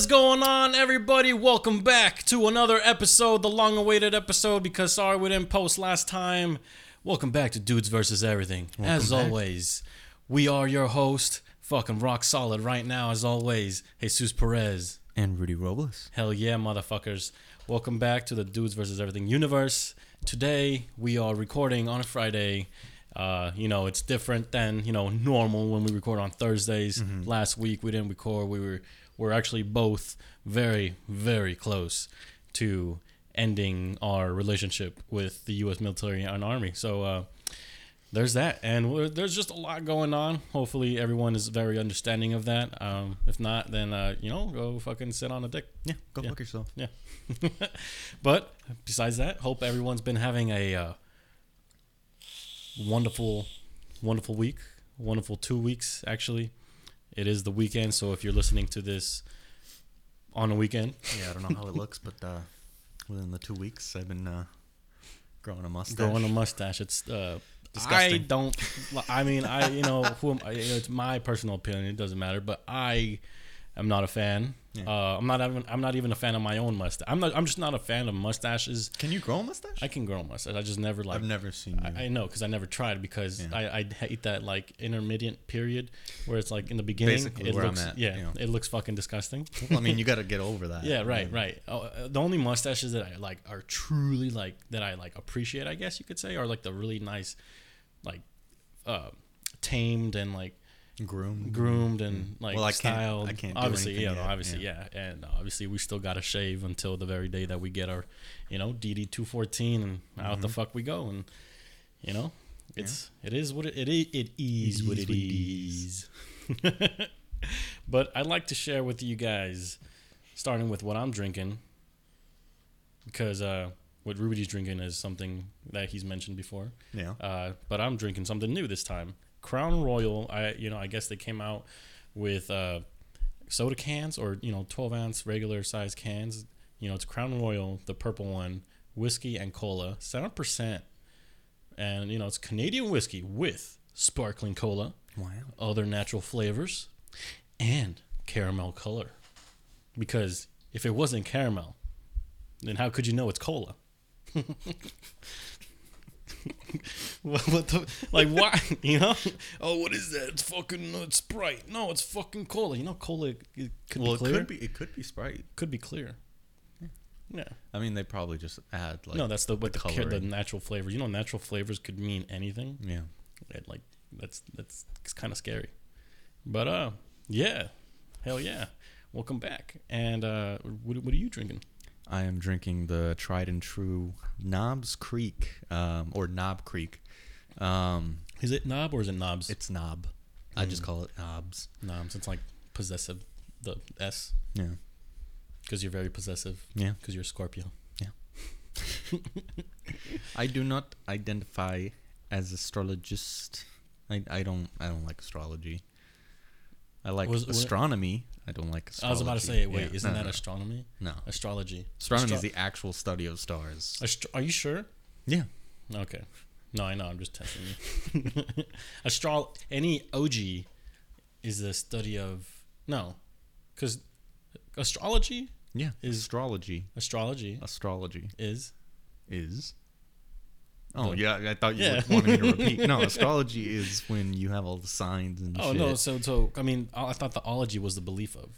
Is going on, everybody? Welcome back to another episode, the long awaited episode, because sorry we didn't post last time. Welcome back to Dudes versus Everything. as back. always, we are your host, fucking rock solid right now, as always, Jesus Perez. and Rudy Robles. Hell yeah, motherfuckers. Welcome back to the Dudes versus Everything universe. Today, we are recording on a Friday. Uh, you know, it's different than, you know, normal when we record on Thursdays. Last week we didn't record. We were we're actually both very very close to ending our relationship with the US military and army. So, uh there's that and we're, there's just a lot going on hopefully everyone is very understanding of that um, if not then uh, you know go fucking sit on a dick Yeah, go Yeah. fuck yourself. yeah. but besides that, hope everyone's been having a uh, wonderful, wonderful week. Wonderful two weeks, actually. It is the weekend, so if you're listening to this on a weekend, Yeah, I don't know how it looks, but uh, within the two weeks, I've been uh, growing a mustache. growing a mustache, it's uh, I Disgusting. don't. I mean, I you know who am I, you know, it's my personal opinion. It doesn't matter, but I am not a fan. Yeah. Uh, I'm not even. I'm not even a fan of my own mustache. I'm not. I'm just not a fan of mustaches. Can you grow a mustache? I can grow a mustache. I just never like. I've never seen you. I, I know because I never tried because Yeah. I, I hate that like intermediate period where it's like in the beginning Basically it where I'm looks at, yeah you know. it looks fucking disgusting. Well, I mean, you got to get over that. yeah, right, right. Oh, the only mustaches that I like are truly like that I like appreciate, I guess you could say, are like the really nice, like, uh, tamed and like Groomed. groomed and like Well, I can't- styled. I can't obviously, yeah, no, obviously, yeah. and obviously we still got to shave until the very day that we get our, you know, DD two fourteen, and out Mm-hmm. the fuck we go, and you know, it's it is what it it is, it is what is what it is. but I'd like to share with you guys, starting with what I'm drinking, because uh, what Rudy's drinking is something that he's mentioned before. Yeah. Uh, but I'm drinking something new this time. Crown Royal. I you know I guess they came out with uh, soda cans or you know 12 ounce regular size cans. You know it's Crown Royal, the purple one, whiskey and cola, seven percent, and you know it's Canadian whiskey with sparkling cola, Wow. other natural flavors, and caramel color. Because if it wasn't caramel, then how could you know it's cola? what, what the, like why you know? Oh what is that? It's fucking uh, sprite. No it's fucking cola. You know cola it could Well, be it could be. It could be Sprite. could be clear. Yeah. I mean, they probably just add like. no that's the what the, ca- the natural flavor you know natural flavors could mean anything? Yeah. it, like that's that's kind of scary. But uh yeah. Hell yeah. Welcome back. And uh what, what are you drinking I am drinking the tried and true Knobs Creek, um, or Knob Creek. Um, is it knob or is it knobs it's Knob. I Mm. just call it Knobs. knobs it's like possessive the s Yeah. because you're very possessive Yeah. because you're a scorpio Yeah. I do not identify as astrologist. I, I don't I don't like astrology. I like Was- wa- astronomy. I don't like astrology. I was about to say, wait, Yeah, isn't no, that no, astronomy? no? Astrology. Astronomy is the actual study of stars. Astro- are you sure? Yeah. Okay. No, I know. I'm just testing you. Astro- any OG is the study of no, because astrology, Yeah. Is- astrology. astrology Astrology is is. Oh yeah, I thought you Yeah. wanted me to repeat. No, astrology is when you have all the signs and oh shit. no. So so I mean, I thought the ology was the belief of.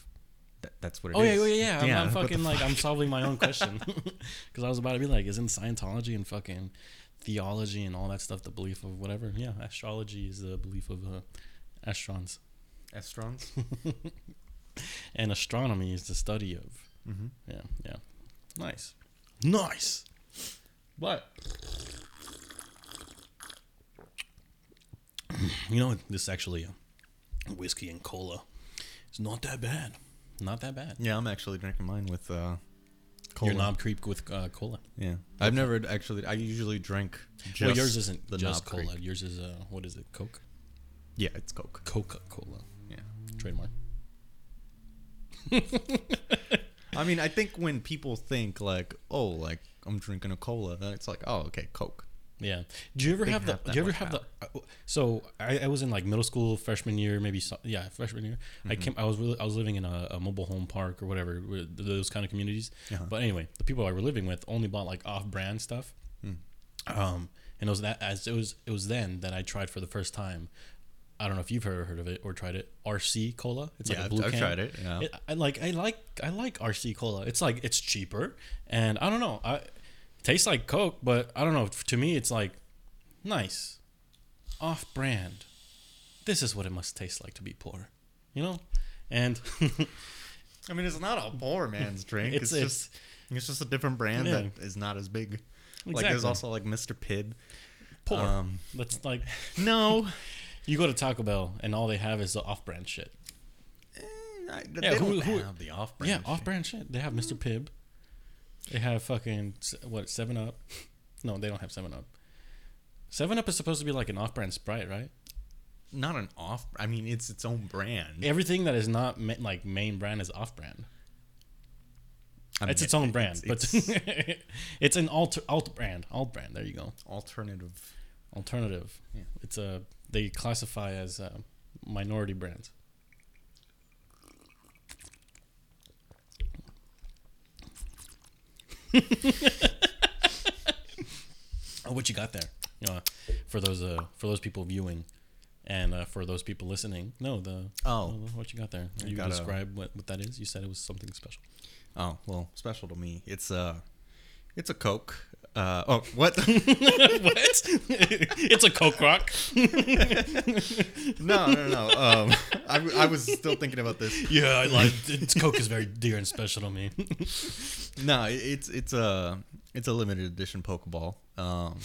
That- that's what it Oh yeah, is. yeah, yeah. I'm, I'm fucking like I'm solving my own question because I was about to be like, isn't Scientology and fucking theology and all that stuff the belief of whatever? Yeah, astrology is the belief of uh, astrons, Astrons. and astronomy is the study of. mm-hmm. Yeah, yeah. Nice, nice. But you know, this actually uh, whiskey and cola It's not that bad. Not that bad. Yeah, I'm actually drinking mine with uh, cola. Your knob creep with uh, cola. Yeah, I've never actually. I usually drink. Just well, yours isn't the just Knob cola. Creek. Yours is uh, what is it? Coke. Yeah, it's Coke. Coca Cola. Yeah. Trademark. I mean, I think when people think like, oh, like I'm drinking a cola, it's like, oh, okay, Coke. Yeah. Do you ever They have the? Do you ever have the? uh, So I, I was in like middle school, freshman year, maybe. Yeah, freshman year. I Mm-hmm. came. I was really, I was living in a, a mobile home park or whatever, those kind of communities. Uh-huh. But anyway, the people I were living with only bought like off-brand stuff. Hmm. Um, and it was that as it was it was then that I tried for the first time. I don't know if you've ever heard of it or tried it. RC cola. It's yeah, like a I've, blue I've can. tried it. Yeah. It, I like I like I like RC cola. It's like it's cheaper and I don't know. I tastes like Coke, but I don't know. To me, it's like nice, off brand. This is what it must taste like to be poor, you know. And I mean, it's not a poor man's drink. It's- It's, just it's just a different brand Yeah. that is not as big. Like Exactly. there's also like Mr. Pibb. poor. Um, That's like no. you go to Taco Bell and all they have is the off brand shit. Eh, I- Yeah, they who- don't who- have the off-brand. Yeah, shit. off brand shit. They have Mr. Pibb. They have fucking what Seven Up. No, they don't have Seven Up. Seven Up is supposed to be like an off brand Sprite, right? Not an off. I mean, it's its own brand. Everything that is not ma- like main brand is off brand. I mean, it's its it- own brand, it's- but it's it's an alt alt brand. Alt brand. There you go. alternative. Alternative. Yeah. It's a they classify as uh, minority brands. Oh, what you got there? You know, for those uh for those people viewing, and uh, for those people listening. No, the Oh. what you got there? You got a- describe what what that is. You said it was something special. Oh well, special to me. It's a, it's a Coke. Uh, oh, what? what? it's a Coke Rock. no, no, no. Um, I, I was still thinking about this. Yeah, I like it's Coke is very dear and special to me. No, it's it's a it's a limited edition Pokeball. Um,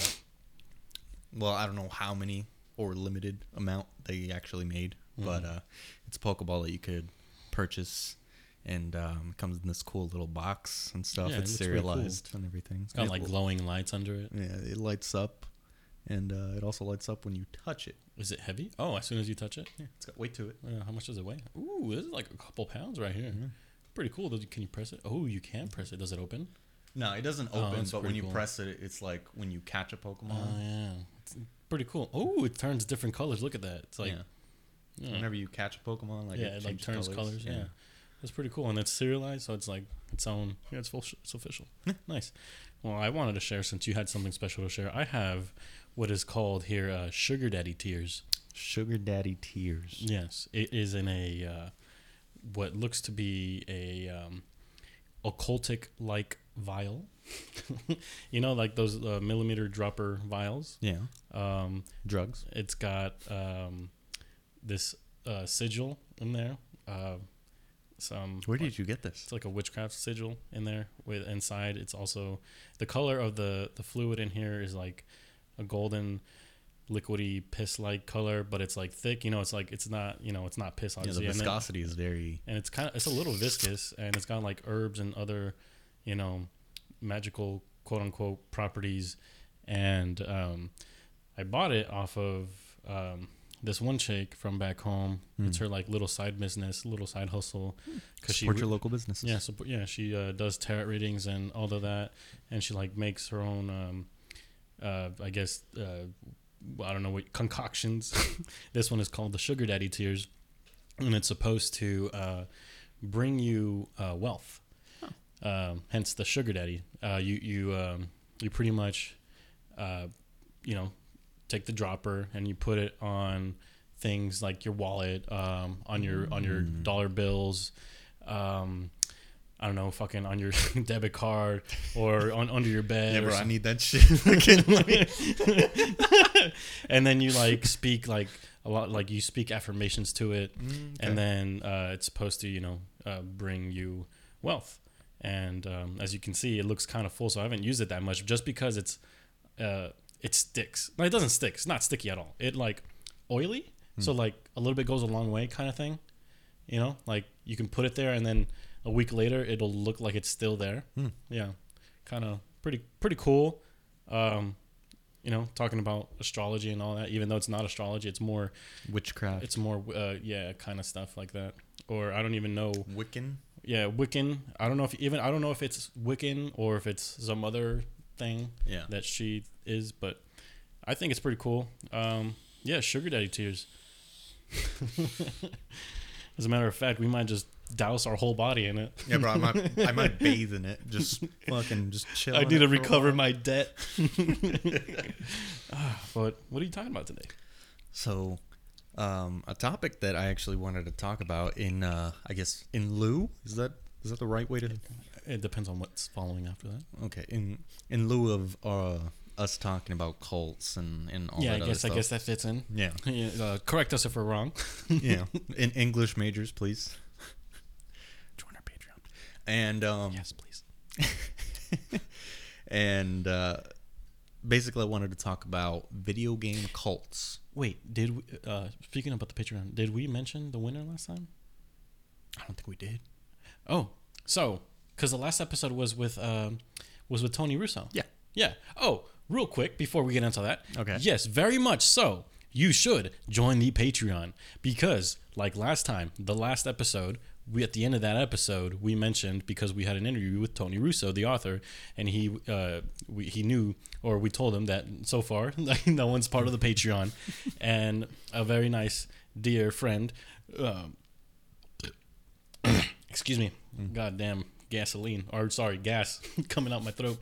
well, I don't know how many or limited amount they actually made, but uh, it's a Pokeball that you could purchase, and um, it comes in this cool little box and stuff. Yeah, it's looks pretty cool. serialized and everything. It's got It like glowing lights under it. yeah, it lights up, and uh, it also lights up when you touch it. Is it heavy? Oh, as soon as you touch it. Yeah, it's got weight to it. Uh, how much does it weigh? Ooh, this is like a couple pounds right here. Pretty cool. Can you press it? Oh, you can press it. Does it open? No, it doesn't Oh, open, that's but when you cool. press it, it's like when you catch a Pokemon. Oh yeah, it's pretty cool. Oh, it turns different colors. Look at that. It's like yeah. yeah, Whenever you catch a Pokemon, like yeah, it like turns colors. Yeah. That's pretty cool, and it's serialized, so it's like its own. Yeah, it's full. It's official. nice. Well, I wanted to share since you had something special to share. I have what is called here uh, sugar daddy tears. Sugar Daddy Tears. Yes, it is in a uh, what looks to be a um, occultic like vial. you know, like those uh, millimeter dropper vials. Yeah. Um, Drugs. it's got um, this uh, sigil in there. Some Where did you get this? it's like a witchcraft sigil in there. With inside, it's also the color of the the fluid in here is like a golden, liquidy piss like color, but it's like thick. You know, it's like it's not you know it's not piss obviously. Yeah, the and, then- viscosity is very. and it's kind of it's a little viscous, and it's got like herbs and other, you know, magical quote unquote properties. And um, I bought it off of um, this one chick from back home. It's Hmm. her like little side business, little side hustle, because she Support your local businesses. yeah, support, yeah, she uh, does tarot readings and all of that, and she like makes her own, um, uh, I guess, uh, I don't know what concoctions. this one is called the Sugar Daddy Tears, and it's supposed to uh, bring you uh, wealth. Um, hence the Sugar Daddy. Uh, you you um, you pretty much, uh, you know, take the dropper and you put it on things like your wallet, um, on your on your Mm. dollar bills, um, I don't know, fucking on your debit card or on under your bed. Yeah, bro, I need that shit. And then you like speak like a lot, like you speak affirmations to it, Mm, okay. and then uh, it's supposed to you know uh, bring you wealth. And um, as you can see, it looks kind of full, so I haven't used it that much just because it's uh, it sticks. No, it doesn't stick. It's not sticky at all. It like oily, so like a little bit goes a long way, kind of thing. You know, like you can put it there, and then a week later, it'll look like it's still there. Hmm. Yeah, kind of pretty pretty cool. Um, you know, talking about astrology and all that. Even though it's not astrology, it's more Witchcraft. it's more uh, yeah, kind of stuff like that. Or I don't even know. Wiccan. Yeah, Wiccan. I don't know if even I don't know if it's Wiccan or if it's some other thing Yeah. that she is, but I think it's pretty cool. Um, yeah, sugar daddy tears. As a matter of fact, we might just douse our whole body in it. Yeah, bro. I might, I might bathe in it. Just fucking, just chill. I need to recover my debt. Ah, but what are you talking about today? So, um, a topic that I actually wanted to talk about in, uh, I guess, in lieu is that is that the right way to? It depends on what's following after that. Okay, in in lieu of uh, us talking about cults and and all yeah, that I other guess I guess that fits in. Yeah, Yeah, uh, correct us if we're wrong. yeah. In English majors, please. Join our Patreon. And um, yes, please. and uh, basically, I wanted to talk about video game cults. Wait, did we, uh, speaking about the Patreon, did we mention the winner last time? I don't think we did. Oh, so because the last episode was with um, was with Tony Russo. Yeah. Yeah. Oh, real quick before we get into that. Okay. Yes, very much so. You should join the Patreon because, like last time, the last episode, we at the end of that episode we mentioned because we had an interview with Tony Russo, the author, and he uh, we, he knew or we told him that so far no one's part of the Patreon, and a very nice dear friend. Um, excuse me, goddamn gasoline or sorry gas coming out my throat.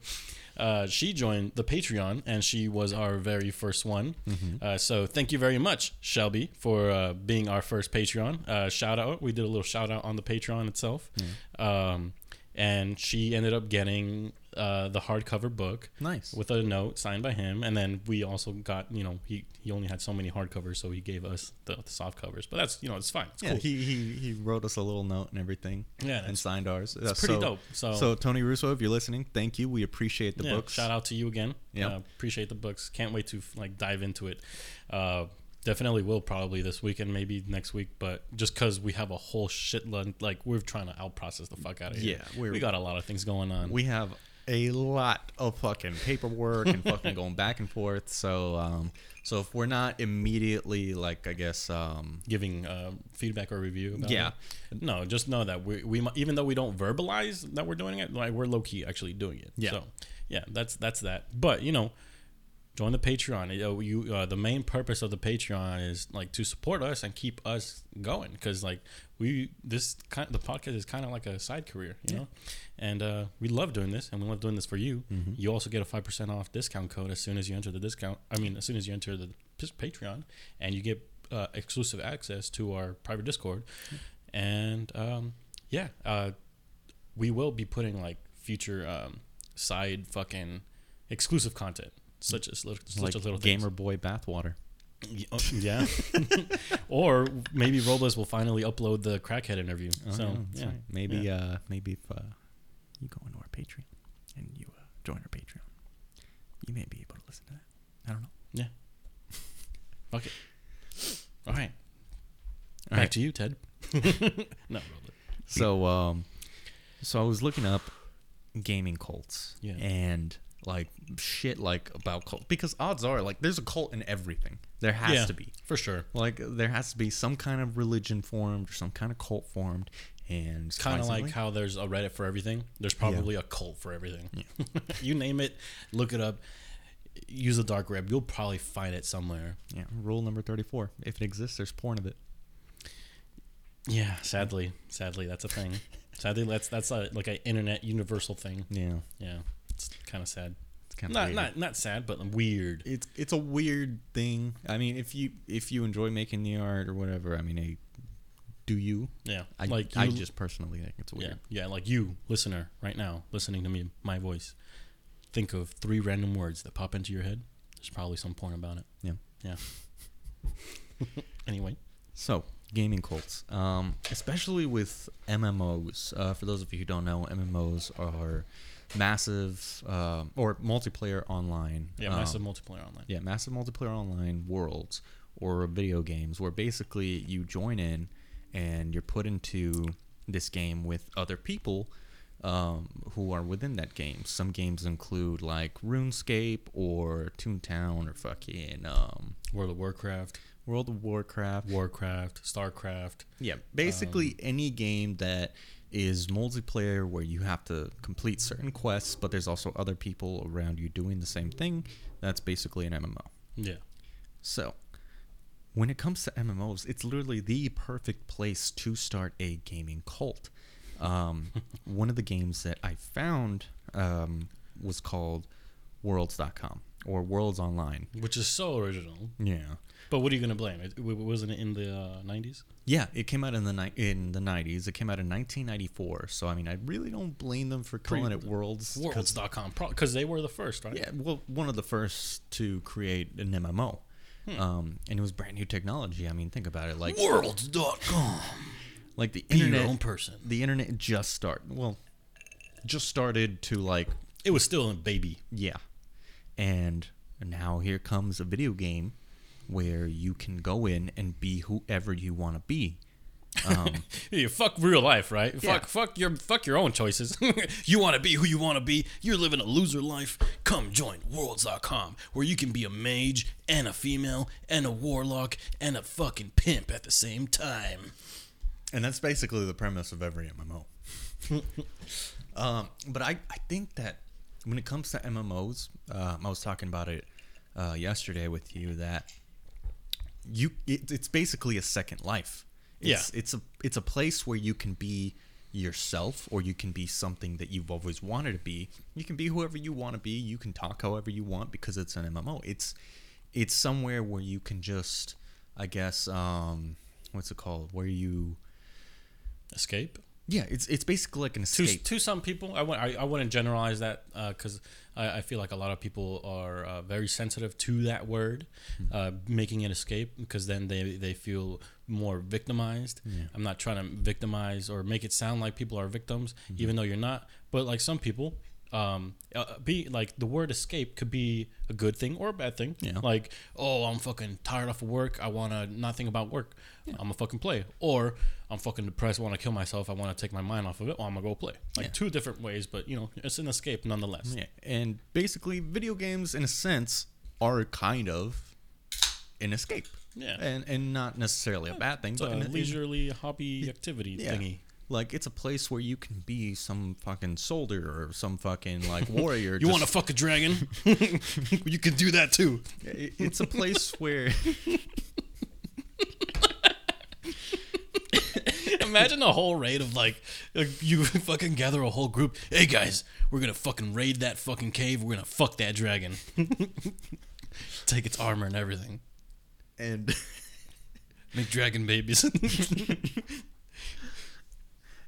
Uh, she joined the Patreon and she was our very first one. Uh, so thank you very much, Shelby, for uh, being our first Patreon. Uh, shout out. We did a little shout out on the Patreon itself. Um, and she ended up getting uh, the hardcover book Nice. with a note signed by him. And then we also got, you know, he, he only had so many hardcovers, so he gave us the, the soft covers. But that's, you know, it's fine. It's yeah, cool. he, he he wrote us a little note and everything. Yeah, and signed ours. it's pretty dope. So- so Tony Russo, if you're listening, thank you. We appreciate the yeah, books. Shout out to you again. Yep. Uh, appreciate the books. Can't wait to like dive into it. Uh, definitely will probably this weekend, maybe next week. But just because we have a whole shitload, like we're trying to out process the fuck out of here. Yeah, we're- we got a lot of things going on. We have a lot of fucking paperwork and fucking going back and forth. So um, so if we're not immediately like I guess um, giving uh, feedback or review. About Yeah. it. No, just know that we we even though we don't verbalize that we're doing it, like we're low key actually doing it. Yeah. So yeah, that's that's that. But you know, join the Patreon. You, know, you uh, the main purpose of the Patreon is like to support us and keep us going because like we this kind the podcast is kind of like a side career, you know, and uh, we love doing this and we love doing this for you. You also get a five percent off discount code as soon as you enter the discount. I mean, as soon as you enter the P- Patreon, and you get uh, exclusive access to our private Discord, and um, yeah, uh, we will be putting like future um, side fucking exclusive content such as little, such like as little Gamer things. Boy bathwater. Oh, yeah, or maybe Robles will finally upload the crackhead interview. so Oh, that's yeah, right. maybe yeah. uh, maybe if uh, you go into our Patreon and you uh, join our Patreon, you may be able to listen to that. I don't know. yeah. Fuck it. All right, All back right. to you, Ted. no, Robles. So um, so I was looking up gaming cults. Yeah. And like shit like about cult because odds are like there's a cult in everything. There has Yeah. to be. for sure. Like there has to be some kind of religion formed or some kind of cult formed and kind of like how there's a Reddit for everything. There's probably a cult for everything. Yeah. you name it, look it up, use the dark web. You'll probably find it somewhere. yeah, rule number 34. If it exists, there's porn of it. Yeah, sadly, sadly, that's a thing. sadly, that's that's a, like an internet universal thing. Yeah. Yeah, it's kind of sad. Kind of Not weird. not not sad, but weird. it's it's a weird thing. I mean, if you if you enjoy making the art or whatever, I mean, hey, do you? Yeah, I like I you- just personally think it's weird. yeah Yeah, like you listener right now listening to me my voice. Think of three random words that pop into your head. There's probably some porn about it. Yeah. Yeah. anyway, So gaming cults, um, especially with MMOs. Uh, for those of you who don't know, MMOs are massive uh, or multiplayer online. yeah, um, massive multiplayer online. yeah, massive multiplayer online worlds or video games where basically you join in and you're put into this game with other people um, who are within that game. Some games include like RuneScape or Toontown or fucking um, World of Warcraft, World of Warcraft. Warcraft, Starcraft. Yeah, basically any game that is multiplayer where you have to complete certain quests, but there's also other people around you doing the same thing. That's basically an MMO. Yeah. So, when it comes to MMOs, it's literally the perfect place to start a gaming cult. Um, one of the games that I found um, was called Worlds.com or Worlds Online. Which is so original. Yeah. But what are you gonna blame? It, wasn't it in the uh, '90s? Yeah, it came out in the ni- in the 90s. It came out in 1994. So I mean, I really don't blame them for calling it Worlds. Worlds.com, because they were the first, right? Yeah, well, one of the first to create an MMO. Um, and it was brand new technology. I mean, think about it. Like, Worlds.com. like the Be your internet, own person. the internet just started. Well, just started to like, It was still a baby. yeah. And now here comes a video game where you can go in and be whoever you want to be. Um, Yeah, fuck real life, right? Yeah. Fuck, fuck your, fuck your own choices. you want to be who you want to be. You're living a loser life. Come join Worlds.com, where you can be a mage and a female and a warlock and a fucking pimp at the same time. and that's basically the premise of every MMO. um, but I, I think that when it comes to MMOs, um, I was talking about it uh, yesterday with you that you it, it's basically a second life. It's, it's a it's a place where you can be yourself or you can be something that you've always wanted to be. You can be whoever you want to be. You can talk however you want because it's an MMO. It's it's somewhere where you can just I guess um what's it called? Where you Escape. Yeah, it's it's basically like an to, escape. to some people, I, wou- I, I wouldn't generalize that because I, I feel like a lot of people are uh, very sensitive to that word, uh, making an escape because then they, they feel more victimized. I'm not trying to victimize or make it sound like people are victims, even though you're not. But like some people, um, uh, be like the word escape could be a good thing or a bad thing. Yeah. Like, oh, I'm fucking tired of work. I want to not think about work. I'm gonna fucking play. Or I'm fucking depressed. I Want to kill myself. I want to take my mind off of it. Well, I'm gonna go play. Like Yeah. two different ways, but you know, it's an escape nonetheless. Yeah, and basically, video games, in a sense, are kind of an escape. Yeah. and and not necessarily a bad thing, It's but a in a- in- leisurely hobby activity yeah. thingy. Like it's a place where you can be some fucking soldier or some fucking like warrior. You want to fuck a dragon? you can do that too. to? It's a place where Imagine a whole raid of like, like, you fucking gather a whole group. Hey guys, we're gonna fucking raid that fucking cave. We're gonna fuck that dragon. Take its armor and everything. and Make dragon babies.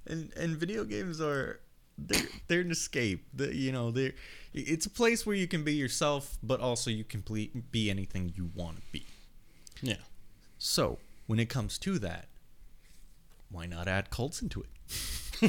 and and video games are they're they're an escape. The, you know, they're it's a place where you can be yourself, but also you can ple- be anything you want to be. yeah. So when it comes to that, why not add cults into it?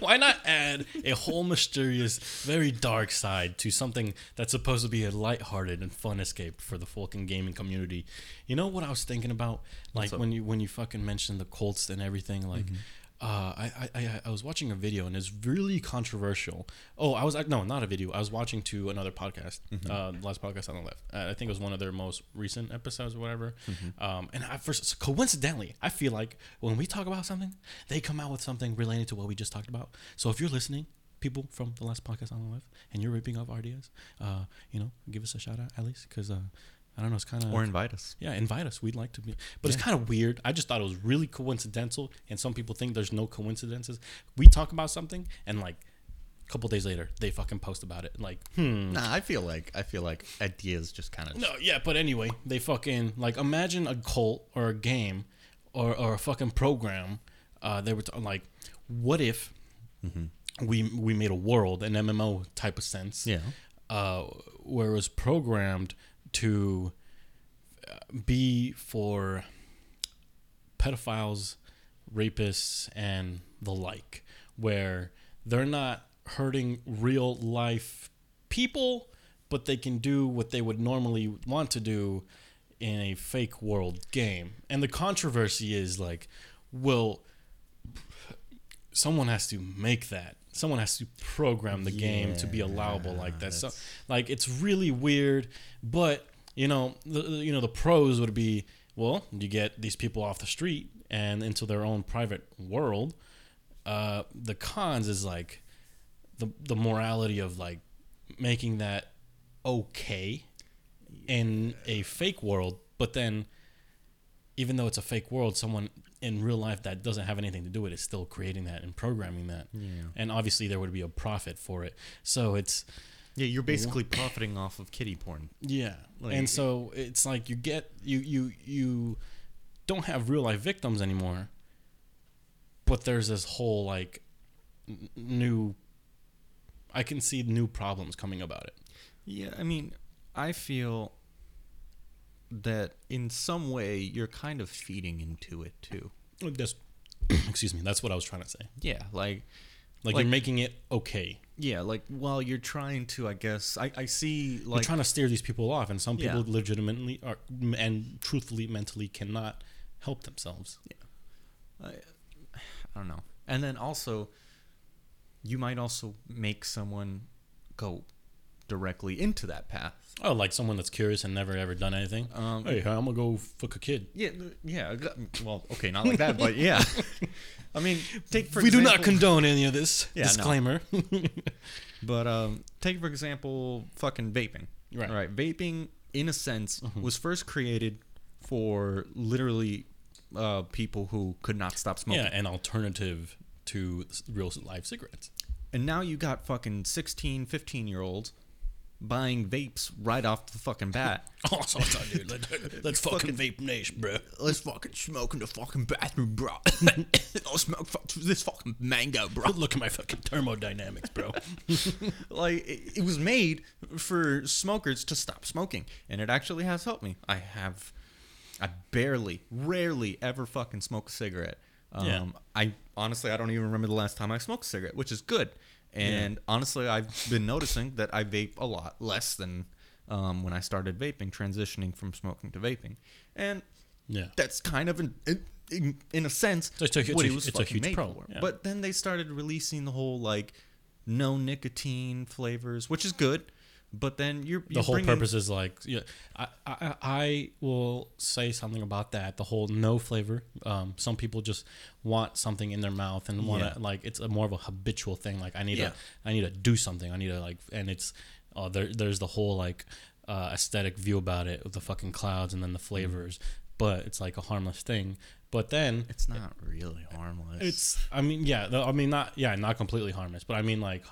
Why not add a whole mysterious, very dark side to something that's supposed to be a lighthearted and fun escape for the fucking gaming community? You know what I was thinking about? Like when you when you fucking mentioned the Colts and everything, like mm-hmm. Uh, I, I I was watching a video and it's really controversial. Oh, I was like, no, not a video. I was watching to another podcast, uh, the last podcast on the left. Uh, I think it was one of their most recent episodes or whatever. Um, and I first coincidentally, I feel like when we talk about something, they come out with something related to what we just talked about. So if you're listening, people from the last podcast on the left, and you're ripping off ideas, uh, you know, give us a shout out at least because uh, I don't know, it's kind of Or invite us. yeah, invite us. We'd like to be. But it's kind of weird. I just thought it was really coincidental, and some people think there's no coincidences. We talk about something, and like a couple days later, they fucking post about it. Like, hmm. Nah, I feel like I feel like ideas just kind of No, yeah, but anyway, they fucking like imagine a cult or a game or, or a fucking program. Uh, they were t- like, what if we we made a world, an MMO type of sense, yeah. uh, where it was programmed to uh, be for pedophiles, rapists, and the like, where they're not hurting real life people, but they can do what they would normally want to do in a fake world game. And the controversy is like, well, someone has to make that. Someone has to program the game to be allowable like that. So, like, it's really weird. But you know, the, the- you know, the pros would be well, you get these people off the street and into their own private world. Uh, the cons is like the the morality of like making that okay in a fake world, but then even though it's a fake world, someone in real life that doesn't have anything to do with it is still creating that and programming that. Yeah. And obviously there would be a profit for it. So it's Yeah, you're basically profiting off of kitty porn. yeah. Like- and so it's like you get you you you don't have real life victims anymore. But there's this whole like new I can see new problems coming about it. Yeah, I mean, I feel that in some way you're kind of feeding into it too. That's excuse me, that's what I was trying to say. Yeah, like Like, Like- you're making it okay. yeah, like while you're trying to, I guess I, I see like you're trying to steer these people off, and some Yeah. people legitimately are and truthfully mentally cannot help themselves. Yeah, I, I don't know. And then also, you might also make someone go directly into that path. Oh, like someone that's curious and never ever done anything. Um, hey, I'm gonna go fuck a kid. Yeah, yeah. Well, okay, not like that, but yeah. I mean, take for we do not condone any of this. Yeah, no. Disclaimer. But um, take for example, fucking vaping. Right. Mm-hmm. Right. Vaping, in a sense, was first created for literally uh, people who could not stop smoking. yeah, an alternative to real life cigarettes. And now you got fucking 16, 15 year olds buying vapes right off the fucking bat. Oh, so, so, dude, let, let's fucking vape nation, bro. Let's fucking smoke in the fucking bathroom, bro. I'll smoke this fucking mango, bro. Look at my fucking thermodynamics, bro. like it, it was made for smokers to stop smoking and it actually has helped me i have i barely rarely ever fucking smoke a cigarette um, Yeah. i honestly i don't even remember the last time i smoked a cigarette which is good and honestly i've been noticing that i vape a lot less than um, when i started vaping transitioning from smoking to vaping and yeah. that's kind of an, in, in, in a sense It's a- what it was it's a fucking huge made pro, for. yeah. But then they started releasing the whole like no nicotine flavors, which is good. But then you're, the you're whole bringing- purpose is like yeah I, I i will say something about that the whole no flavor um some people just want something in their mouth and want to Yeah. like it's a more of a habitual thing like i need Yeah. to i need to do something i need to like and it's uh there, there's the whole like uh aesthetic view about it with the fucking clouds and then the flavors but it's like a harmless thing but then It's not really harmless. it's i mean yeah the- i mean not yeah not completely harmless but i mean like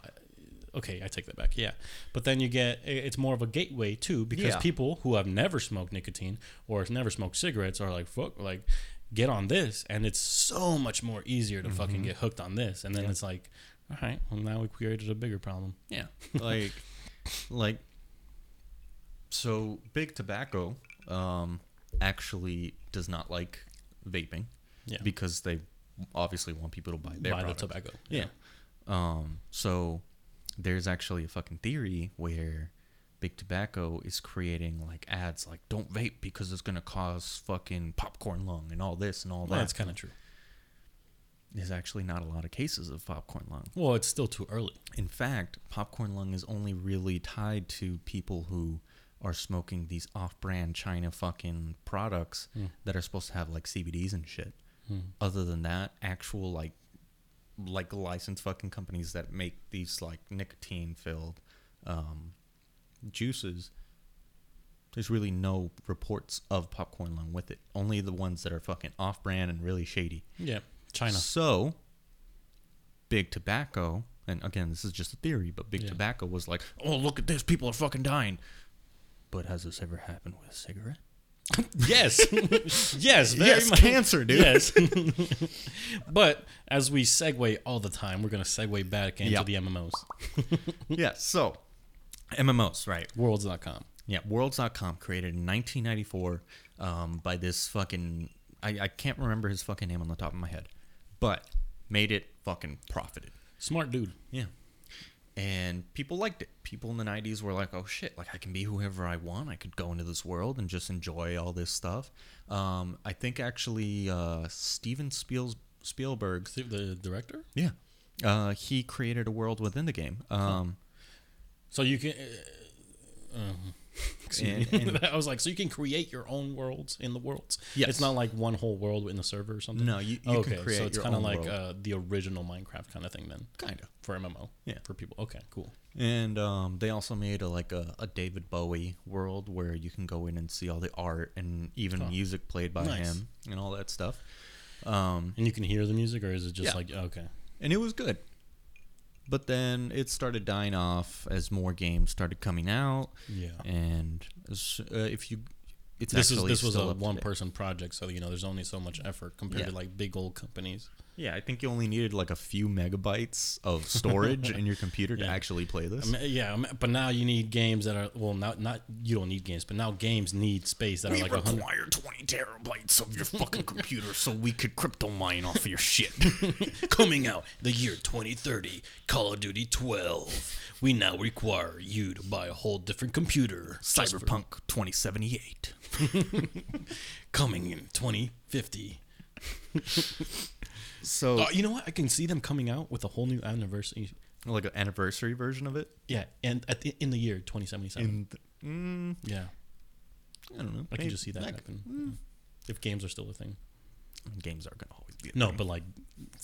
okay i take that back yeah. But then you get it's more of a gateway too because Yeah. people who have never smoked nicotine or have never smoked cigarettes are like fuck like get on this. And it's so much more easier to fucking get hooked on this. And then it's like all right well now we created a bigger problem. Yeah, like like so big tobacco um, actually does not like vaping yeah. because they obviously want people to buy their buy the product. tobacco Yeah. Um, so there's actually a fucking theory where big tobacco is creating like ads like don't vape because it's gonna cause fucking popcorn lung and all this and all well, that. that's kind of true There's actually not a lot of cases of popcorn lung. well it's still too early In fact, popcorn lung is only really tied to people who are smoking these off-brand China fucking products Hmm. that are supposed to have like CBDs and shit. Hmm. Other than that, actual like like licensed fucking companies that make these like nicotine filled um, juices. There's really no reports of popcorn lung with it. Only the ones that are fucking off-brand and really shady. yeah china So, big tobacco, and again, this is just a theory, but big Yeah. tobacco was like, "Oh, look at this! People are fucking dying." But has this ever happened with a cigarette? Yes yes very yes, much. cancer, dude. Yes. but as we segue all the time, we're going to segue back into Yeah. the MMOs. yeah. So, MMOs, right? Worlds.com. Yeah, Worlds.com created in 1994 um, by this fucking I, I can't remember his fucking name on the top of my head, but made it fucking profited. Smart dude. Yeah. And people liked it. People in the 90s were like, oh shit, like I can be whoever I want. I could go into this world and just enjoy all this stuff. Um, I think actually uh, Steven Spiels- Spielberg, The- director? yeah, uh, he created a world within the game. Um, So you can. Uh, uh, Excuse And- and- I was like, so you can create your own worlds in the worlds. Yeah, It's not like one whole world in the server or something. No, you, you okay, can create so it's kind of like uh, the original Minecraft kind of thing then kind of. for MMO. Yeah. For people. Okay, cool. And um, they also made a, like a, a David Bowie world where you can go in and see all the art and even Huh. music played by Nice. him and all that stuff. Um, And you can hear the music, or is it just Yeah. like okay? and it was good. But then it started dying off as more games started coming out, Yeah. and as- uh, if you, it's This is this was a one person project, so you know there's only so much effort compared Yeah. to like big old companies. Yeah, I think you only needed like a few megabytes of storage in your computer to Yeah. actually play this. I mean, yeah, but now you need games that are well, not not you don't need games, but now games need space that are like require 20 terabytes of your fucking computer so we could crypto mine off of your shit. Coming out the year 2030, Call of Duty 12. We now require you to buy a whole different computer. Cyberpunk 2078. coming in 2050. So, Oh, you know what? I can see them coming out with a whole new anniversary. like an anniversary version of it? Yeah, and at the, in the year 2077. The, mm, yeah, I don't know. I can just see that like, happen. mm, If games are still a thing. games are going to always be a No, thing. but like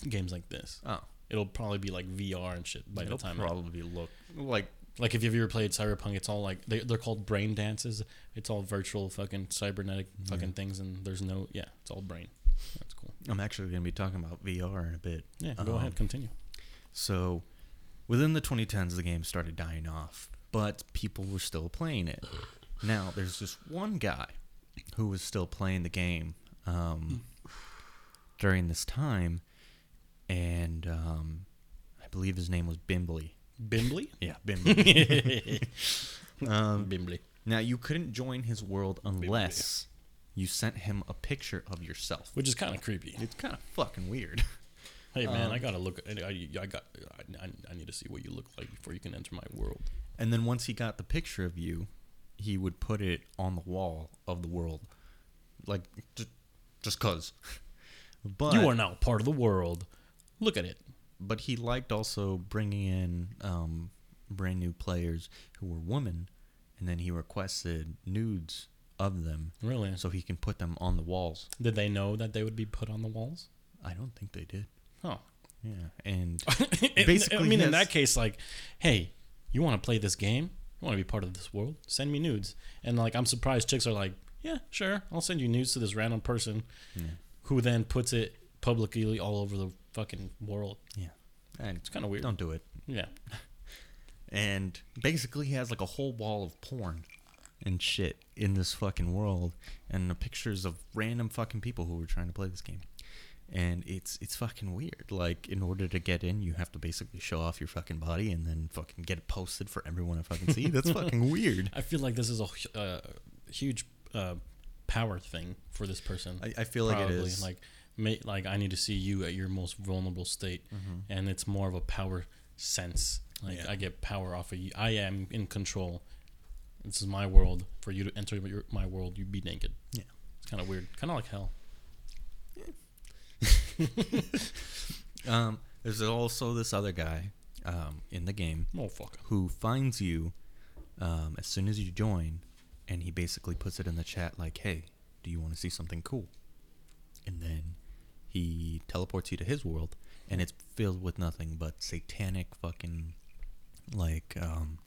games like this, Oh. it'll probably be like VR and shit by It'll the time. It'll probably look like Like if you've ever played Cyberpunk, it's all like they, they're called brain dances. It's all virtual fucking cybernetic fucking things, and there's no yeah, it's all brain. That's cool. I'm actually going to be talking about VR in a bit. Yeah, go Um, ahead, continue. So, within the 2010s, the game started dying off, but people were still playing it. Now, there's this one guy who was still playing the game um, during this time, and um, I believe his name was Bimbley. Bimbly. Yeah, Bimbley. um, Bimbly. now, you couldn't join his world unless you sent him a picture of yourself. Which is kind of creepy. It's kind of fucking weird. Hey man, Um, I gotta look. I, I, I got. I, I need to see what you look like before you can enter my world. And then once he got the picture of you, he would put it on the wall of the world, like just just cause. But you are now part of the world. Look at it. but he liked also bringing in um, brand new players who were women, and then he requested nudes of them Really? so he can put them on the walls. Did they know that they would be put on the walls? I don't think they did. Oh. Yeah, and Basically, Basically, I mean, in that case, like, hey, you want to play this game? You want to be part of this world? Send me nudes. And like, I'm surprised chicks are like, yeah, sure, I'll send you nudes to this random person, who then puts it publicly all over the fucking world. yeah, and It's kind of weird. don't do it. Yeah. And basically, he has like a whole wall of porn and shit in this fucking world, and the pictures of random fucking people who were trying to play this game. And it's it's fucking weird. Like, in order to get in, you have to basically show off your fucking body and then fucking get it posted for everyone to fucking see. That's fucking weird. I feel like this is a uh, huge uh, power thing for this person. I, I feel like it is. like ma- like I need to see you at your most vulnerable state, and it's more of a power sense. Like Mm-hmm. Yeah. I get power off of you. I am in control. This is my world. For you to enter your, my world, you'd be naked. Yeah. it's kind of weird. Kind of like hell. Um, there's also this other guy um, in the game Motherfucker. who finds you um, as soon as you join, and he basically puts it in the chat like, "Hey, do you want to see something cool?" And then he teleports you to his world, and it's filled with nothing but satanic fucking like um,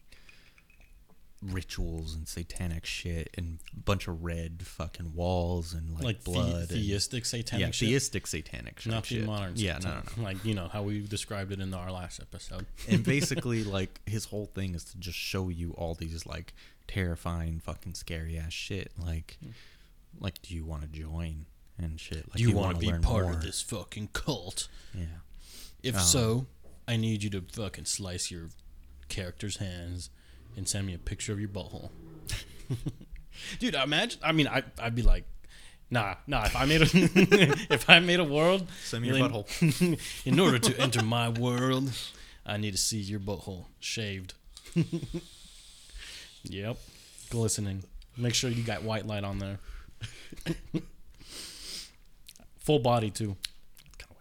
rituals and satanic shit, and a bunch of red fucking walls and like, Like, the- blood. and- theistic satanic yeah, shit. theistic satanic shit. not the modern. Yeah, no, no, satanic. no. Like you know how we described it in our last episode. and basically like his whole thing is to just show you all these like terrifying fucking scary ass shit like like do you want to join and shit like Do you want wanna be learn part more? of this fucking cult? yeah If Um, so, I need you to fucking slice your character's hands and send me a picture of your butthole. Dude, imagine. I mean, I I'd be like, nah, nah. If I made a if I made a world, send me your butthole in order to enter my world, I need to see your butthole shaved. yep, glistening. Make sure you got white light on there. Full body too. kind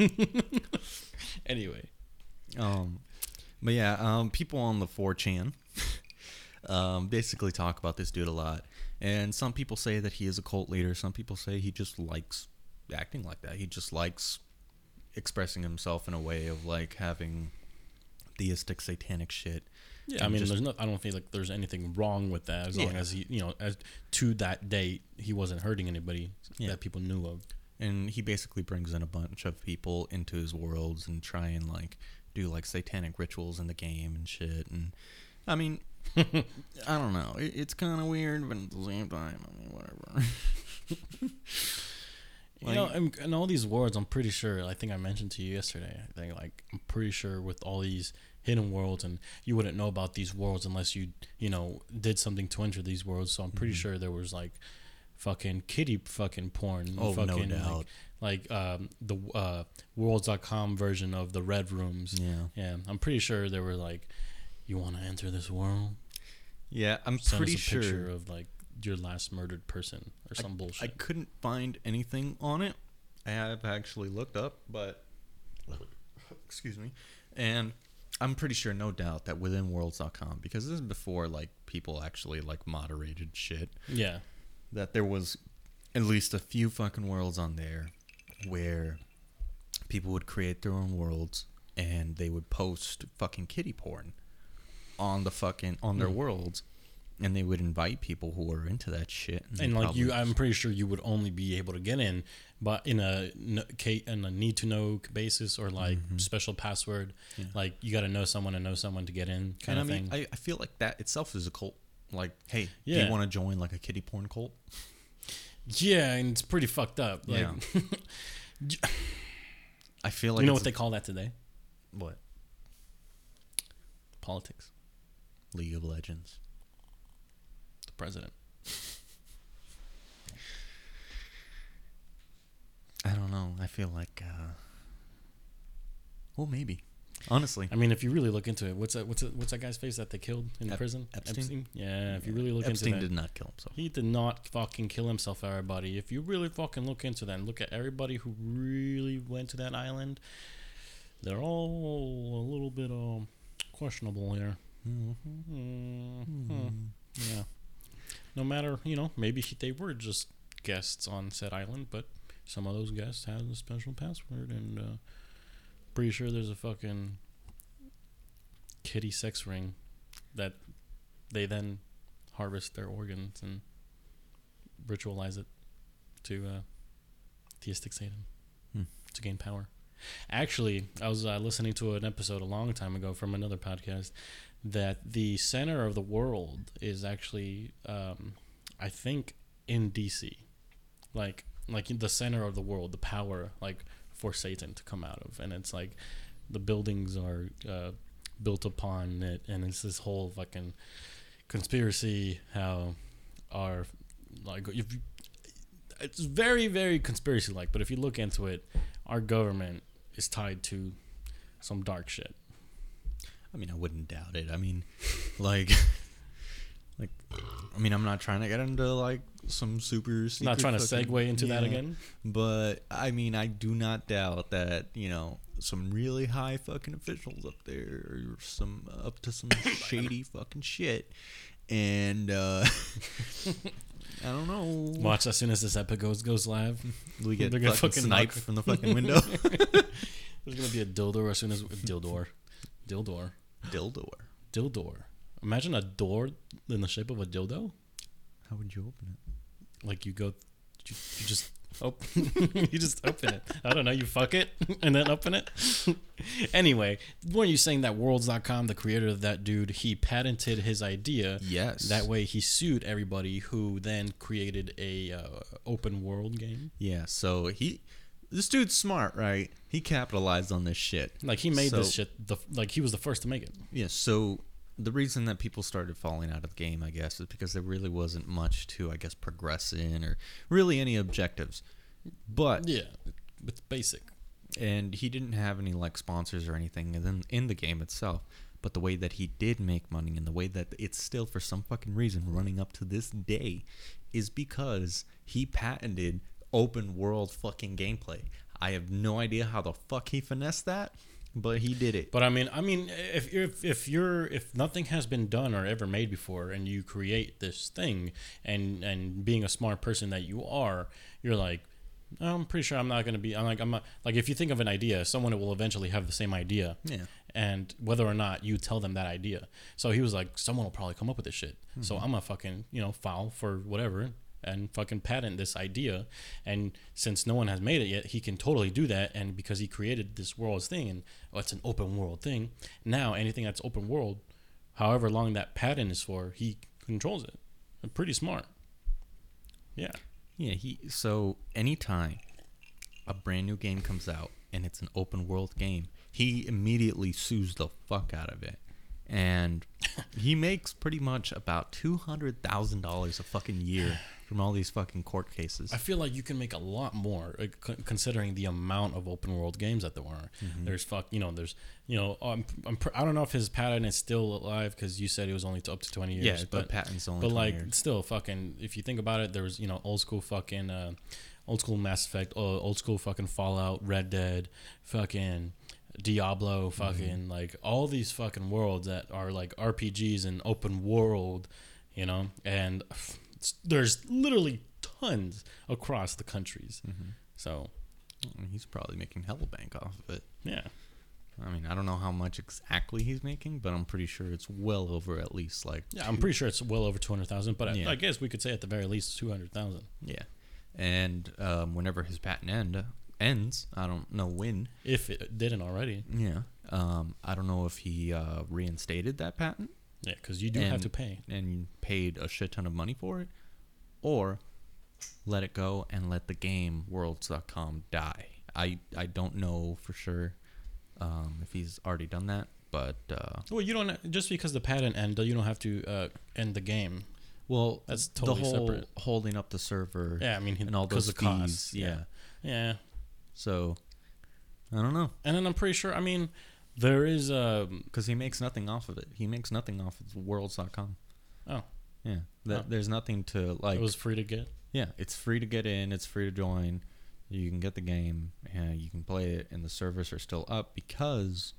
of weird Anyway, um but yeah um people on the 4chan um, basically talk about this dude a lot. And some people say that he is a cult leader. Some people say he just likes acting like that. He just likes expressing himself in a way of like having theistic satanic shit. Yeah, I mean, just- there's no. I don't feel like there's anything wrong with that as long as he, you know, as to that date he wasn't hurting anybody Yeah. that people knew of. and he basically brings in a bunch of people into his worlds and try and like do like satanic rituals in the game and shit and i mean i don't know it, it's kind of weird but at the same time i mean whatever you know, and, and all these worlds, I'm pretty sure. I think I mentioned to you yesterday. I think like I'm pretty sure with all these hidden worlds, and you wouldn't know about these worlds unless you, you know, did something to enter these worlds. So I'm pretty Mhm. sure there was like fucking kitty fucking porn. Oh, no fucking, doubt. Like, like um, the uh, worlds.com version of the red rooms. yeah Yeah, I'm pretty sure there were like, you want to enter this world? yeah i'm Send pretty us a picture sure of like your last murdered person or some I bullshit. I couldn't find anything on it. I have actually looked up, but excuse me, and I'm pretty sure, no doubt, that within worlds.com, because this is before like people actually like moderated shit, yeah, that there was at least a few fucking worlds on there where people would create their own worlds and they would post fucking kitty porn on the fucking on their Mm. worlds and they would invite people who were into that shit they and like you, I'm pretty sure you would only be able to get in, but in a in a need to know basis or like Mhm. special password. Yeah. Like you got to know someone and know someone to get in, kind and I of mean, thing. I, I feel like that itself is a cult. Like, hey, do Yeah. you want to join like a kitty porn cult? yeah, and it's pretty fucked up. Like, Yeah. I feel like you know what they call that today? what Politics. League of Legends. The president. I don't know. I feel like, uh, well, maybe. Honestly, I mean, if you really look into it, what's that? What's that, what's that guy's face that they killed in Ep- prison? Epstein? Yeah, if you really look Epstein into that, did not kill himself. He did not fucking kill himself, everybody. If you really fucking look into that and look at everybody who really went to that island, they're all a little bit um questionable here. Mm-hmm. Mhm. Yeah. No matter, you know, maybe he- they were just guests on said island, but some of those guests had a special password, and uh, pretty sure there's a fucking kitty sex ring that they then harvest their organs and ritualize it to uh, theistic Satan Hmm. to gain power. Actually, I was uh, listening to an episode a long time ago from another podcast that the center of the world is actually, um, I think, in DC, like like the center of the world, the power like for Satan to come out of, and it's like the buildings are uh, built upon it, and it's this whole fucking conspiracy how our like if it's very very conspiracy like, but if you look into it, our government is tied to some dark shit. I mean, I wouldn't doubt it. I mean, like, like, I mean, I'm not trying to get into like some super. Secret Not trying to fucking- segue into that yeah. again. But I mean, I do not doubt that you know some really high fucking officials up there, or some up to some shady fucking shit, and uh I don't know. Watch as soon as this episode goes goes live. We get They're gonna fucking, fucking sniped knock- from the fucking window. There's gonna be a dildo as soon as dildor, dildor, Dildo. dildor. Imagine a door in the shape of a dildo. How would you open it? Like you go, you, you just open, you just open it. I don't know. You fuck it and then open it. anyway, weren't you saying that Worlds.com, the creator of that dude, he patented his idea. Yes. That way, he sued everybody who then created a uh, open world game. Yeah. So he, this dude's smart, right? He capitalized on this shit. Like he made this shit. The like he was the first to make it. Yeah, so the reason that people started falling out of the game, I guess, is because there really wasn't much to, I guess, progress in or really any objectives. But Yeah, it's basic. and he didn't have any like sponsors or anything in in the game itself. But the way that he did make money and the way that it's still for some fucking reason running up to this day is because he patented open world fucking gameplay. I have no idea how the fuck he finessed that, but he did it. But I mean, I mean, if if if you're if nothing has been done or ever made before, and you create this thing, and and being a smart person that you are, you're like, I'm pretty sure I'm not gonna be. I'm like I'm not like if you think of an idea, someone will eventually have the same idea. Yeah. And whether or not you tell them that idea, so he was like, someone will probably come up with this shit. So mm-hmm. I'm gonna fucking you know file for whatever and fucking patent this idea. And since no one has made it yet, he can totally do that. And because he created this world's thing, and oh, it's an open world thing, now anything that's open world, however long that patent is for, he controls it. pretty smart. Yeah. Yeah, he so anytime a brand new game comes out and it's an open world game, he immediately sues the fuck out of it. And he makes pretty much about two hundred thousand dollars a fucking year from all these fucking court cases. I feel like you can make a lot more uh, considering the amount of open world games that there are. There's fuck, you know, there's, you know, um, I'm pr- I don't know if his patent is still alive because you said it was only to up to 20 years. yeah, but but patents only. but 20 like years. still fucking if you think about it there was you know old school fucking uh old school mass effect uh, old school fucking fallout red dead fucking diablo Mm-hmm. fucking like all these fucking worlds that are like rpgs and open world you know and there's literally tons across the countries Mm-hmm. so he's probably making hella bank off of it. yeah I mean, I don't know how much exactly he's making, but I'm pretty sure it's well over at least like yeah i'm pretty sure it's well over 200000 but I, Yeah. I guess we could say at the very least 200000 yeah. And um, whenever his patent end ends, I don't know when. if it didn't already Yeah. Um, I don't know if he uh, reinstated that patent yeah because you do have to pay and paid a shit ton of money for it, or let it go and let the game worlds.com die. I I don't know for sure um, if he's already done that, but uh, Well, you don't just because the patent end, you don't have to uh, end the game. well, That's totally the whole separate. holding up the server Yeah, I mean, and all those fees. costs, Yeah. yeah. yeah, So I don't know and then I'm pretty sure. I mean, there is um because he makes nothing off of it. He makes nothing off of worlds.com. oh, Yeah, that, Oh. there's nothing to like. it was free to get. Yeah, it's free to get in. It's free to join. You can get the game and you can play it, and the servers are still up because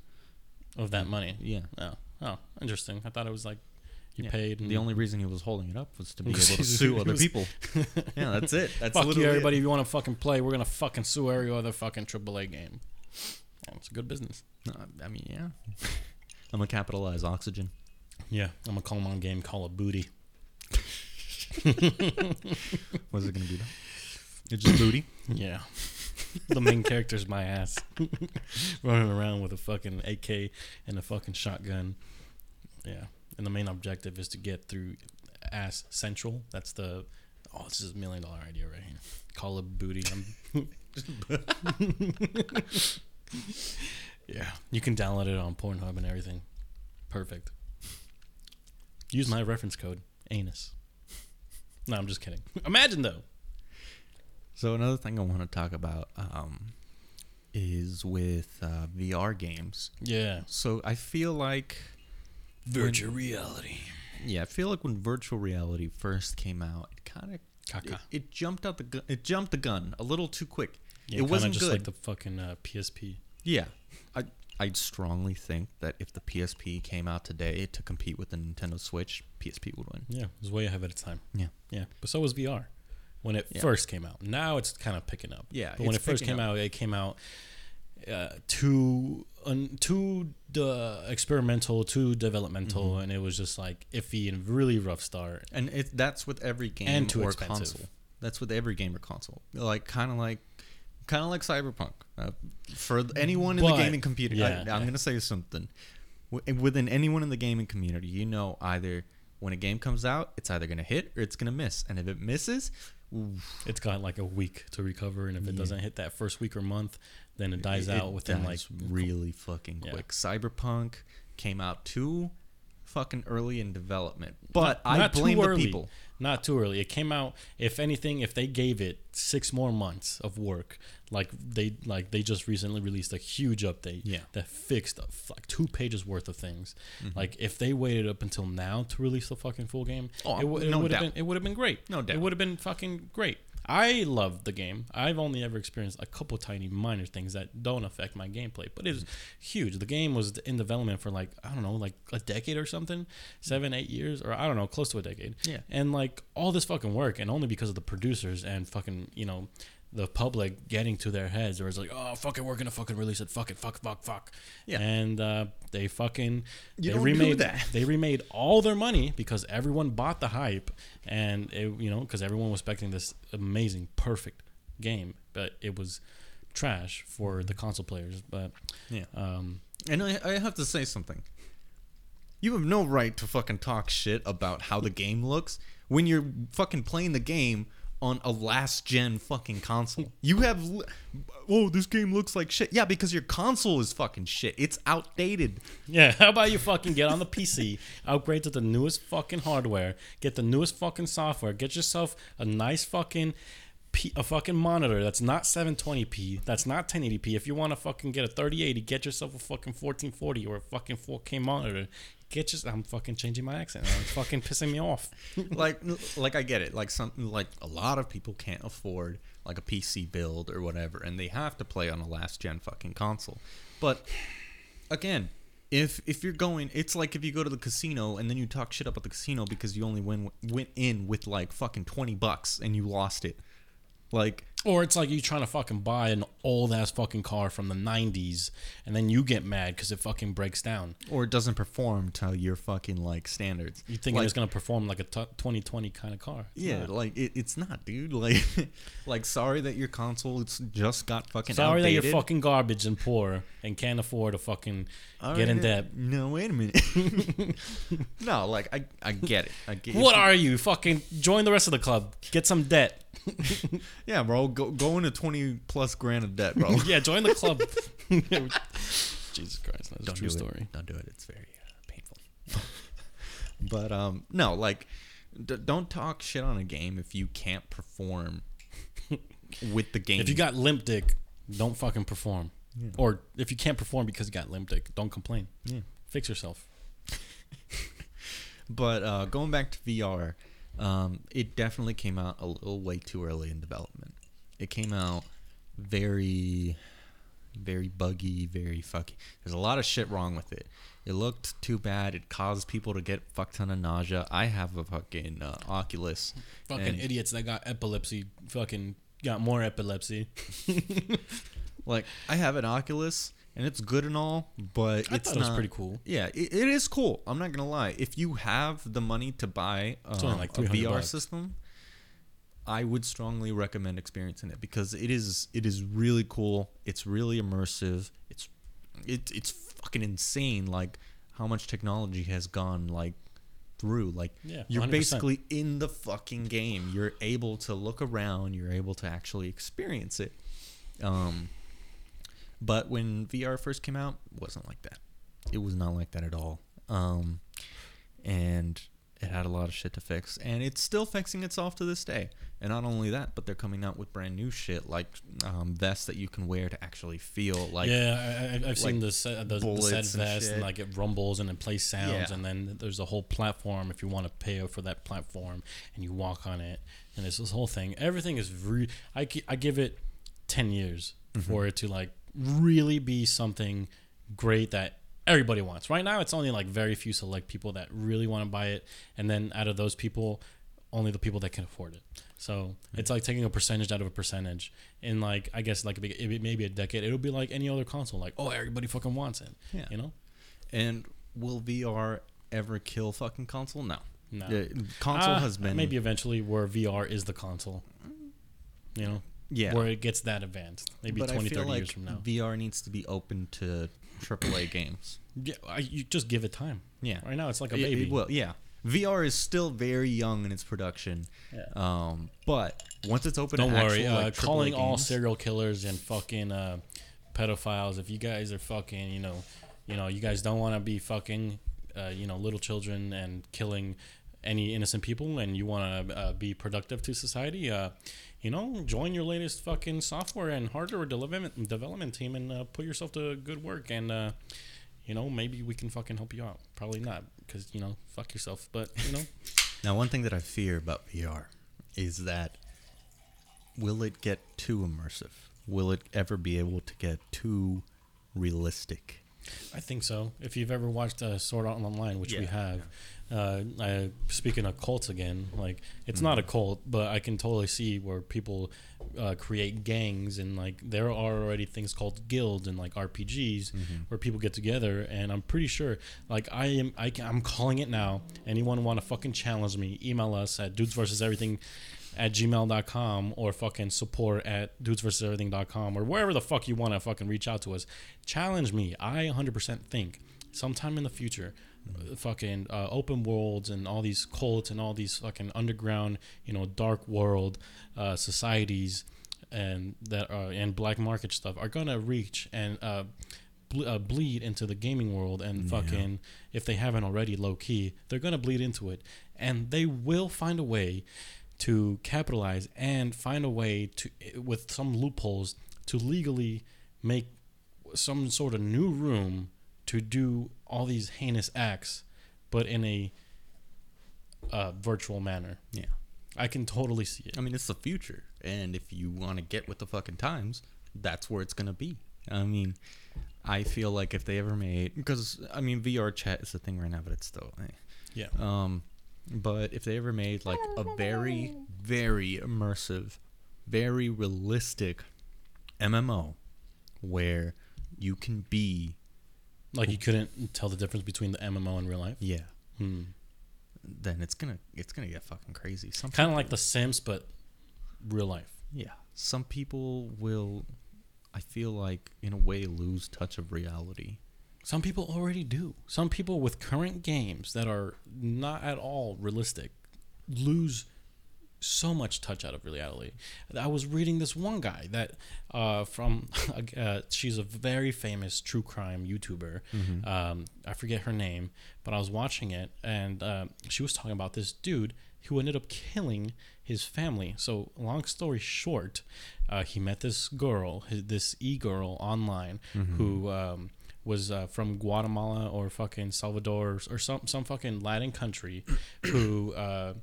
Of that money. yeah, Oh, oh, interesting. I thought it was like you Yeah. paid. And the only reason he was holding it up was to be able to sue other people. yeah, that's it. That's fuck you, literally it. everybody. If you want to fucking play, we're gonna fucking sue every other fucking AAA game. It's a good business. No, I mean, yeah, I'm gonna capitalize oxygen. Yeah, I'm gonna call my game Call of Booty. What's it gonna be? Though? It's just booty. Yeah. the main character's my ass. Running around with a fucking AK and a fucking shotgun. Yeah. And the main objective is to get through ass central. That's the oh, this is a million dollar idea right here. Call it booty. I'm yeah. You can download it on Pornhub and everything. Perfect. Use my reference code, anus. No, I'm just kidding. Imagine though. So another thing I want to talk about um, is with uh, VR games. Yeah. So I feel like Virtual reality. Yeah, I feel like when virtual reality first came out, it kind of Caca. it, it jumped out the gun. It jumped the gun a little too quick. Yeah, it wasn't just good. like the fucking uh, PSP. yeah, I I strongly think that if the PSP came out today to compete with the Nintendo Switch, PSP would win. Yeah, it was way ahead of its time. Yeah. Yeah, but so was VR when it Yeah. first came out. Now it's kind of picking up. Yeah, but when it first came up. out, it came out uh, too un, too uh, experimental, too developmental, Mm-hmm. and it was just like iffy and really rough start. And it that's with every game And too or expensive. console. That's with every game or console. Like kind of like kind of like Cyberpunk. Uh, for anyone in But- the gaming community, yeah, I, I'm yeah. going to say something. Within anyone in the gaming community, you know either when a game comes out, it's either going to hit or it's going to miss. And if it misses, oof, It's got like a week to recover, and if it Yeah. doesn't hit that first week or month, then it dies it out within like really fucking Yeah. quick. Cyberpunk came out too fucking early in development, but I not too blame the early. people. Not too early. It came out. If anything, if they gave it six more months of work, like they like they just recently released a huge update Yeah. that fixed like two pages worth of things. Mm-hmm. Like if they waited up until now to release the fucking full game, Oh, it, w- it no would have been it would have been great. No doubt. It would have been fucking great. I love the game. I've only ever experienced a couple tiny minor things that don't affect my gameplay, but it was huge. The game was in development for like I don't know, like a decade or something, seven, eight years, or I don't know, close to a decade. Yeah. And like all this fucking work, and only because of the producers and fucking you know the public getting to their heads, or it's like, oh fucking, we're gonna fucking release it, fuck it, fuck, fuck, fuck. Yeah. And uh, they fucking You they don't do remade that. They remade all their money because everyone bought the hype, and it, you know because everyone was expecting this amazing, perfect game, but it was trash for the console players. But Yeah. um, And I, I have to say something. You have no right to fucking talk shit about how the game looks when you're fucking playing the game on a last gen fucking console. You have, oh, this game looks like shit. Yeah, because your console is fucking shit. It's outdated. Yeah, how about you fucking get on the PC, upgrade to the newest fucking hardware, get the newest fucking software, get yourself a nice fucking P, a fucking monitor that's not 720p, that's not 1080p. If you want to fucking get a 3080, get yourself a fucking 1440 or a fucking 4K monitor. Get I'm fucking changing my accent. It's fucking pissing me off. like like I get it. Like something like a lot of people can't afford like a PC build or whatever, and they have to play on a last gen fucking console. But again, if if you're going, it's like if you go to the casino and then you talk shit about the casino because you only win went in with like fucking twenty bucks and you lost it. Like Or it's like you trying to fucking buy an old ass fucking car from the 90s and then you get mad because it fucking breaks down. or it doesn't perform to your fucking like standards. You think like, it's going to perform like a t- 2020 kind of car. It's Yeah, not. like it, it's not, dude. Like, like sorry that your console it's just got fucking. Sorry that you're fucking garbage and poor and can't afford to fucking get in debt. No, wait a minute. no, like I, I get it. I get it. What are you? Fucking join the rest of the club. Get some debt. Yeah, bro. Go go into twenty plus grand of debt, bro. yeah, join the club. Jesus Christ, that's a Don't true do story. It. Don't do it. It's very uh, painful. but um, no, like, d- don't talk shit on a game if you can't perform with the game. If you got limp dick, don't fucking perform. Or if you can't perform because you got limp dick, don't complain. Yeah. Fix yourself. But uh, going back to VR, um, it definitely came out a little way too early in development. It came out very, very buggy, very fucky. There's a lot of shit wrong with it. It looked too bad. It caused people to get fuck ton of nausea. I have a fucking uh, Oculus. Fucking idiots that got epilepsy fucking got more epilepsy. Like I have an Oculus, and it's good and all, but I it's thought it was pretty cool. Yeah, it, it is cool. I'm not gonna lie. If you have the money to buy um, like a VR bucks. system, I would strongly recommend experiencing it because it is it is really cool. It's really immersive. It's it, it's fucking insane. Like how much technology has gone like through. Like Yeah, you're 100%. basically in the fucking game. You're able to look around. You're able to actually experience it. Um, but when VR first came out, it wasn't like that. It was not like that at all. Um, and it had a lot of shit to fix, and it's still fixing itself to this day. And not only that, but they're coming out with brand new shit like um, vests that you can wear to actually feel like yeah, I, I, I've seen like the set, the, the bullets set and vest and shit. like it rumbles and it plays sounds Yeah. and then there's a whole platform if you want to pay for that platform and you walk on it and it's this whole thing. Everything is re- I I give it ten years Mm-hmm. for it to like really be something great that everybody wants. Right now, it's only like very few select people that really want to buy it, and then out of those people, only the people that can afford it. So it's like taking a percentage out of a percentage. In like I guess like maybe maybe a decade, it'll be like any other console. Like oh, everybody fucking wants it. Yeah. You know? And will VR ever kill fucking console? No. No. Yeah, console Uh, has been maybe eventually where VR is the console. You know, yeah. where it gets that advanced. Maybe but 20, I feel 30 like years from now. VR needs to be open to AAA games. yeah, I, you just give it time. Yeah. Right now, it's like a It- it baby. will, yeah. VR is still very young in its production. Yeah. Um, but once it's open Don't worry. actual, Uh, like, calling all games- serial killers and fucking uh, pedophiles. If you guys are fucking, you know, you know, you guys don't want to be fucking, uh, you know, little children and killing any innocent people, and you want to uh, be productive to society. Uh, you know, join your latest fucking software and hardware development development team and uh, put yourself to good work. And uh, you know, maybe we can fucking help you out. Probably not, because you know, fuck yourself. But you know, Now, one thing that I fear about VR is that will it get too immersive? Will it ever be able to get too realistic? I think so. If you've ever watched uh, Sword Art Online, which we Yeah, have, uh, I, speaking of cults again, like it's not a cult, but I can totally see where people uh, create gangs and like there are already things called guilds and like RPGs where people get together. And I'm pretty sure, like I am, I can, I'm calling it now. Anyone want to fucking challenge me? Email us at dudes versus everything at gmail.com or fucking support at dudesversuseverything.com or wherever the fuck you want to fucking reach out to us. Challenge me. I 100% think sometime in the future, fucking uh, open worlds and all these cults and all these fucking underground, you know, dark world uh, societies and that are and black market stuff are gonna reach and uh, ble- uh, bleed into the gaming world and fucking if they haven't already low key they're gonna bleed into it. And they will find a way to capitalize and find a way to with some loopholes to legally make some sort of new room to do all these heinous acts but in a uh, virtual manner Yeah. i can totally see it I mean, it's the future, and if you want to get with the fucking times, that's where it's gonna be. I mean, I feel like if they ever made, because I mean, VR chat is the thing right now, but it's still, eh. yeah um, but if they ever made like a very, very immersive, very realistic MMO, where you can be, like you couldn't tell the difference between the mmo and real life yeah, hmm. then it's gonna, it's gonna get fucking crazy. Some kind of like the sims but real life Yeah. Some people will, I feel like, in a way, lose touch of reality. Some people already do. Some people with current games that are not at all realistic lose so much touch out of reality. I was reading this one guy that uh, from uh, she's a very famous true crime YouTuber. Um, I forget her name, but I was watching it and uh, she was talking about this dude who ended up killing his family. So long story short, uh, he met this girl, his, this e girl online, who. Um, was uh, from Guatemala or fucking Salvador or some some fucking Latin country, who uh,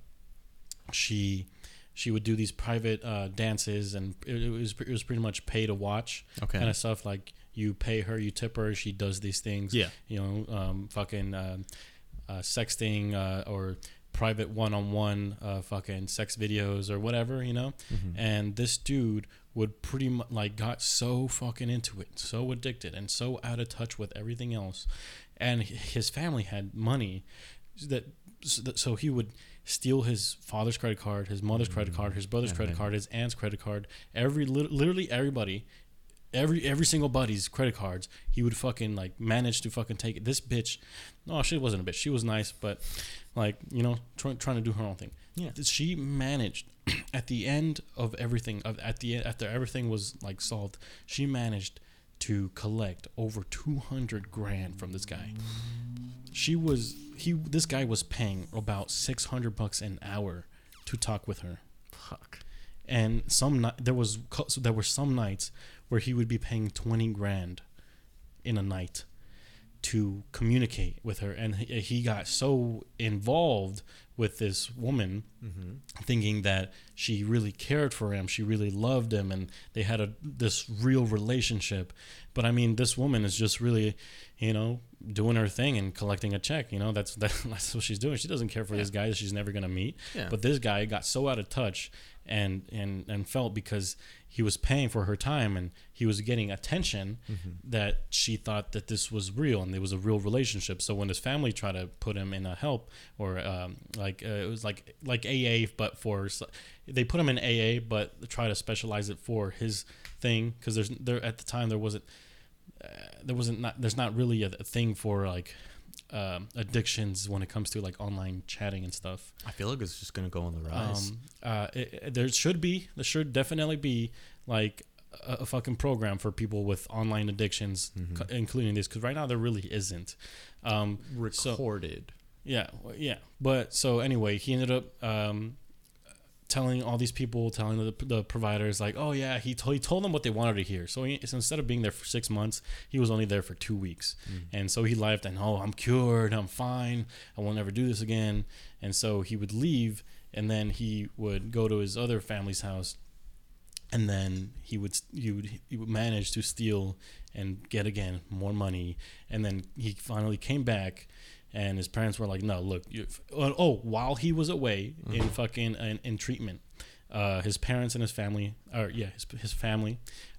she she would do these private uh, dances and it, it was it was pretty much pay to watch. Okay. kind of stuff like you pay her you tip her she does these things. Yeah. you know um, fucking uh, uh, sexting uh, or private one-on-one uh, fucking sex videos or whatever you know? And this dude would pretty much like got so fucking into it so addicted and so out of touch with everything else. And his family had money that- so he would steal his father's credit card his mother's credit mm-hmm. card his brother's And credit then- card his aunt's credit card. Every literally everybody every every single buddy's credit cards he would fucking like manage to fucking take it. This bitch no she wasn't a bitch. She was nice but like you know try, trying to do her own thing. Yeah. she managed at the end of everything of at the end after everything was like solved she managed to collect over 200 grand from this guy. She was he this guy was paying about 600 bucks an hour to talk with her. Fuck. and some ni- there was so there were some nights where he would be paying 20 grand in a night to communicate with her. And he, he got so involved with this woman mm-hmm. thinking that she really cared for him she really loved him and they had a this real relationship. But i mean this woman is just really you know doing her thing and collecting a check you know? That's that's what she's doing. She doesn't care for this guy that she's never going to meet. Yeah. but this guy got so out of touch and and and felt because he was paying for her time and he was getting attention that she thought that this was real and it was a real relationship. So when his family tried to put him in a help or um, like uh, it was like like AA but for they put him in AA but try to specialize it for his thing. Because there's there at the time there wasn't uh, there wasn't not there's not really a, a thing for like um, addictions when it comes to like online chatting and stuff I feel like it's just gonna go on the rise. um, uh, it, it- there should be, there should definitely be like a, a fucking program for people with online addictions, co- including this, because right now there really isn't. Um, so- Recorded. yeah, yeah. But so anyway, he ended up um, telling all these people, telling the, the providers, like, oh yeah, he told he told them what they wanted to hear. So, he, so instead of being there for six months, he was only there for two weeks, mm. and so he left and oh, I'm cured, I'm fine, I will never do this again. And so he would leave, and then he would go to his other family's house. and then he would he would he would manage to steal and get again more money, and then he finally came back. And his parents were like, "No, look, oh, oh, while he was away in fucking in, in treatment, uh, his parents and his family, or yeah, his, his family,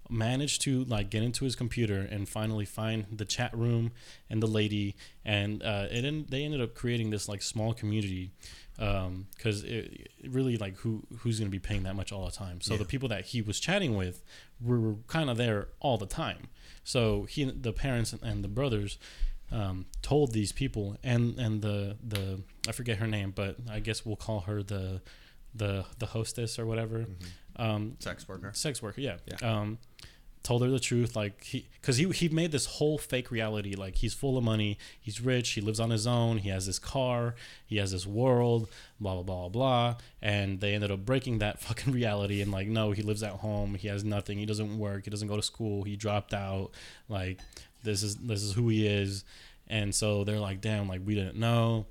managed to like get into his computer and finally find the chat room and the lady, and uh, it en- they ended up creating this like small community because it, it really like who who's going to be paying that much all the time. So Yeah. the people that he was chatting with were kind of there all the time. So he, the parents and the brothers, um, told these people, and and the the I forget her name, but I guess we'll call her the the the hostess or whatever, um, Sex worker. sex worker. Yeah. Yeah. Um, told her the truth, like he, because he he made this whole fake reality. Like he's full of money, he's rich, he lives on his own, he has this car, he has this world, blah blah blah blah. And they ended up breaking that fucking reality and like, no, he lives at home, he has nothing, he doesn't work, he doesn't go to school, he dropped out. Like this is this is who he is. And so they're like, damn, like we didn't know.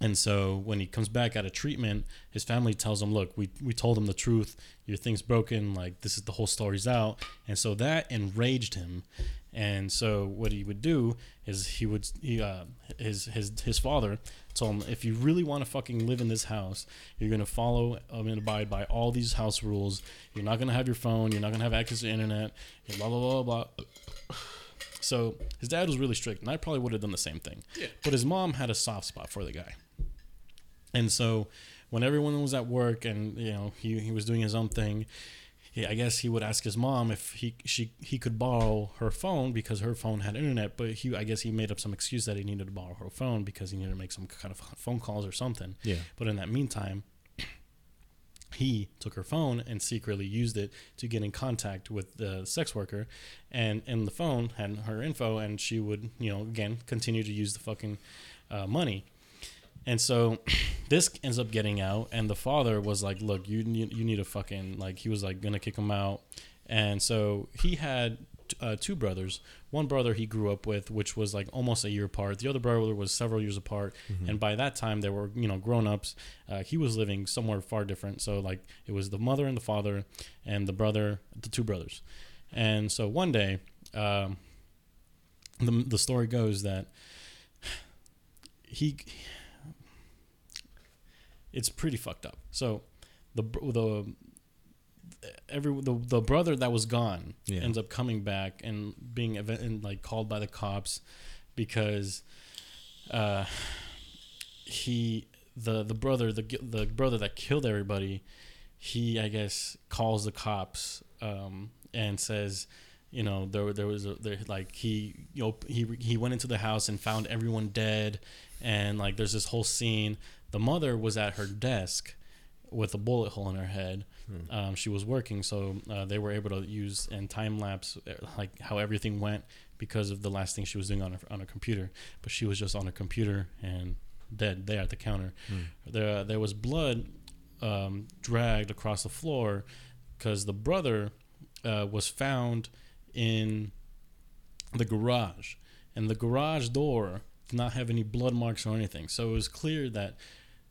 And so when he comes back out of treatment, his family tells him, "Look, we we told him the truth. Your thing's broken. Like this is the whole story's out." And so that enraged him. And so what he would do is he would he uh his his his father told him, "If you really want to fucking live in this house, you're gonna follow um, and abide by all these house rules. You're not gonna have your phone. You're not gonna have access to internet. Blah blah blah blah." So his dad was really strict, and I probably would have done the same thing. Yeah. But his mom had a soft spot for the guy. And so when everyone was at work and you know he, he was doing his own thing, he, I guess he would ask his mom if he she he could borrow her phone because her phone had internet. But he I guess he made up some excuse that he needed to borrow her phone because he needed to make some kind of phone calls or something. Yeah. But in that meantime, he took her phone and secretly used it to get in contact with the sex worker, and and the phone had her info, and she would you know again continue to use the fucking uh, money. And so this ends up getting out, and the father was like, "Look, you need, you need to fucking like." He was like gonna kick him out, and so he had uh, two brothers. One brother he grew up with, which was like almost a year apart. The other brother was several years apart, and by that time they were you know grown ups. Uh, he was living somewhere far different. So like it was the mother and the father, and the brother, the two brothers. And so one day, um, the the story goes that he it's pretty fucked up. So the the every the, the brother that was gone Yeah. ends up coming back and being ev- and like called by the cops because uh he the the brother the the brother that killed everybody he I guess calls the cops um and says you know there there was a there like he you know he he went into the house and found everyone dead. And like there's this whole scene. The mother was at her desk with a bullet hole in her head um, she was working so uh, they were able to use and time lapse uh, like how everything went because of the last thing she was doing on her, on her computer but she was just on her computer and dead there at the counter there there was blood um, dragged across the floor because the brother uh, was found in the garage, and the garage door did not have any blood marks or anything. So it was clear that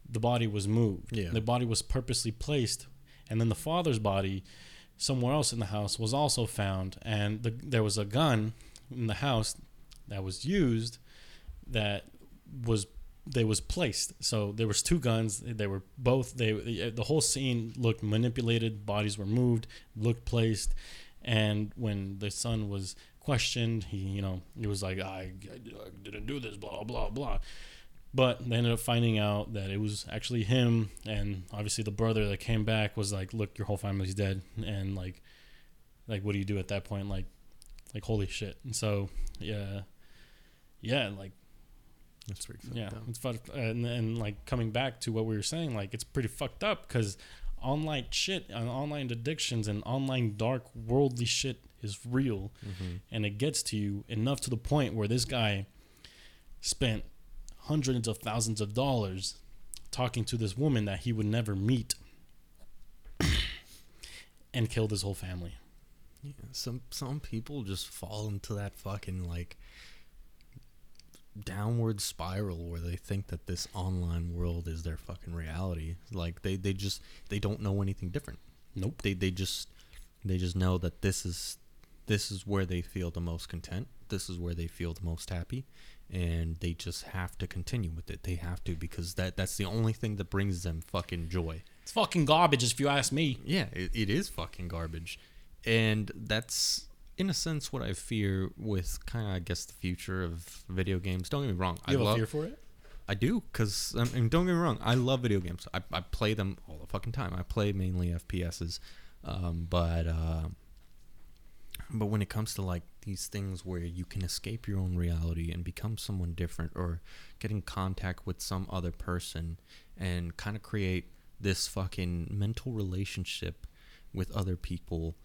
the body was moved. Yeah. The body was purposely placed, and then the father's body, somewhere else in the house, was also found, and the, there was a gun in the house that was used that was they was placed. So there was two guns they were both they the whole scene looked manipulated bodies were moved looked placed and when the son was questioned he you know he was like I, I didn't do this blah blah blah but they ended up finding out that it was actually him and obviously the brother that came back was like look your whole family's dead and like like what do you do at that point? Like like holy shit. And so yeah. Yeah like That's pretty yeah, it's fucked. And then like coming back to what we were saying, like it's pretty fucked up because online shit and online addictions and online dark worldly shit is real, mm-hmm. and it gets to you enough to the point where this guy spent hundreds of thousands of dollars talking to this woman that he would never meet, and killed his whole family. Yeah, some some people just fall into that fucking like downward spiral where they think that this online world is their fucking reality. Like they they just they don't know anything different. Nope. They they just They just know that this is this is where they feel the most content. This is where they feel the most happy, and they just have to continue with it. They have to because that that's the only thing that brings them fucking joy. It's fucking garbage, if you ask me. Yeah, it, it is fucking garbage, and that's in a sense what I fear with kind of I guess the future of video games. Don't get me wrong, You have I a love fear for it? I do, cause I mean, don't get me wrong, I love video games. I, I play them all the fucking time. I play mainly FPSs, um, but uh, but when it comes to like these things where you can escape your own reality and become someone different, or get in contact with some other person and kind of create this fucking mental relationship with other people,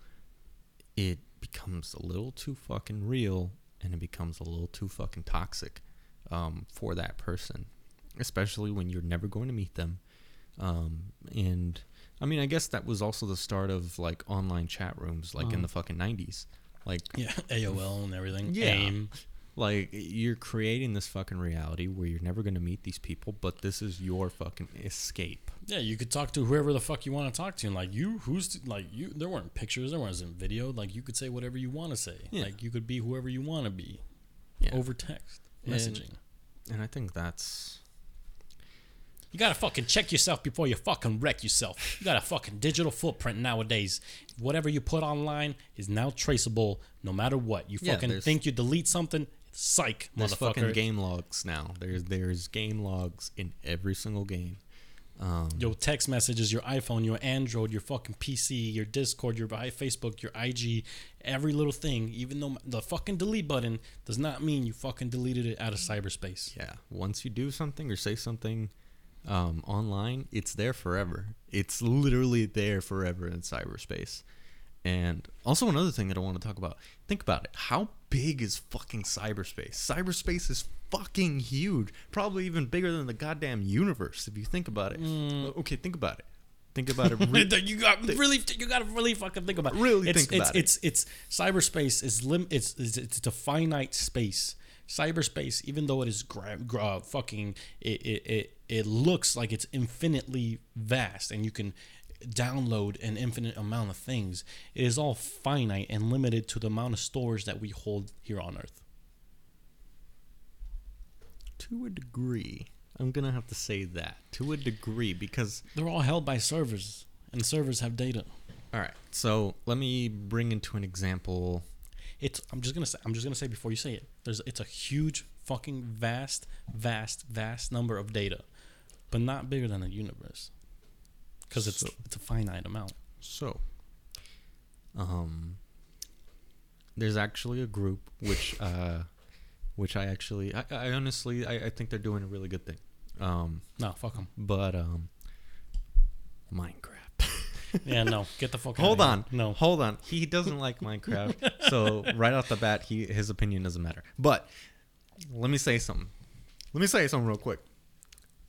it becomes a little too fucking real and it becomes a little too fucking toxic um, for that person, especially when you're never going to meet them. Um, and I mean, I guess that was also the start of like online chat rooms, like in Uh-huh. the fucking 90s. Like, Yeah, AOL and everything. Yeah. AIM. like you're creating this fucking reality where you're never going to meet these people, but this is your fucking escape. Yeah, you could talk to whoever the fuck you want to talk to, and like you, who's like you. There weren't pictures, there wasn't video. Like you could say whatever you want to say. Yeah. Like you could be whoever you want to be Yeah. over text And- messaging. And I think that's You gotta fucking check yourself before you fucking wreck yourself. You got a fucking digital footprint nowadays. Whatever you put online is now traceable, no matter what. You Yeah, fucking there's- think you delete something, psych, there's fucking motherfucker. game logs now. There's there's game logs in every single game. Um, your text messages, your iPhone, your Android, your fucking PC, your Discord, your i- Facebook, your IG, every little thing. Even though the fucking delete button does not mean you fucking deleted it out of cyberspace. Yeah, once you do something or say something um, online, it's there forever. It's literally there forever in cyberspace. And also another thing that I want to talk about. Think about it. How big is fucking cyberspace? Cyberspace is fucking huge. Probably even bigger than the goddamn universe if you think about it. Okay, think about it. Think about it. re- you got really, you got to really fucking think about. it. Really it's, think it's, about it. it's, It's cyberspace is lim. It's, it's it's a finite space. Cyberspace, even though it is gra- gra- fucking, it, it it it looks like it's infinitely vast, and you can download an infinite amount of things. It is all finite and limited to the amount of storage that we hold here on Earth. to a degree. I'm going to have to say that. To a degree because They're all held by servers, and servers have data. all right. So, let me bring into an example It's. I'm just gonna say. I'm just gonna say before you say it. There's. It's a huge, fucking vast, vast, vast number of data, but not bigger than the universe. Because it's So- it's a finite amount. So, um, there's actually a group which, uh, which I actually, I, I honestly, I, I think they're doing a really good thing. Um, No, fuck them. but um, Minecraft. Yeah, no. Get the fuck. hold on. No. hold on. He doesn't like Minecraft, so right off the bat, he his opinion doesn't matter. But let me say something. Let me say something real quick.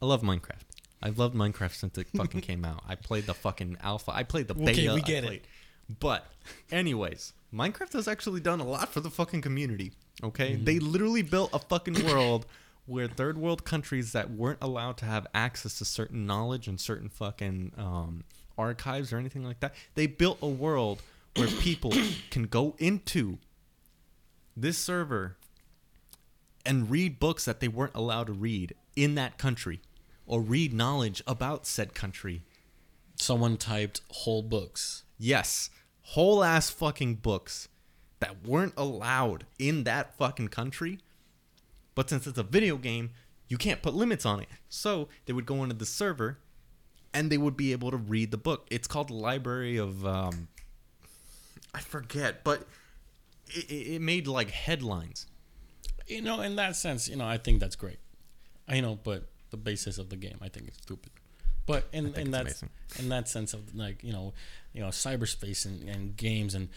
I love Minecraft. I've loved Minecraft since it fucking came out. I played the fucking alpha. I played the Okay, beta. we get it. But, anyways, Minecraft has actually done a lot for the fucking community. Okay, Mm-hmm. they literally built a fucking world where third world countries that weren't allowed to have access to certain knowledge and certain fucking um, archives or anything like that, they built a world where people can go into this server and read books that they weren't allowed to read in that country or read knowledge about said country. Someone typed whole books. Yes, whole ass fucking books that weren't allowed in that fucking country. But since it's a video game, you can't put limits on it. So they would go into the server and they would be able to read the book. It's called Library of um I forget, but it, it it made like headlines. You know, in that sense, you know, I think that's great. I know, but the basis of the game, I think, is stupid. But in in that amazing. in that sense of like you know, you know, cyberspace and, and games and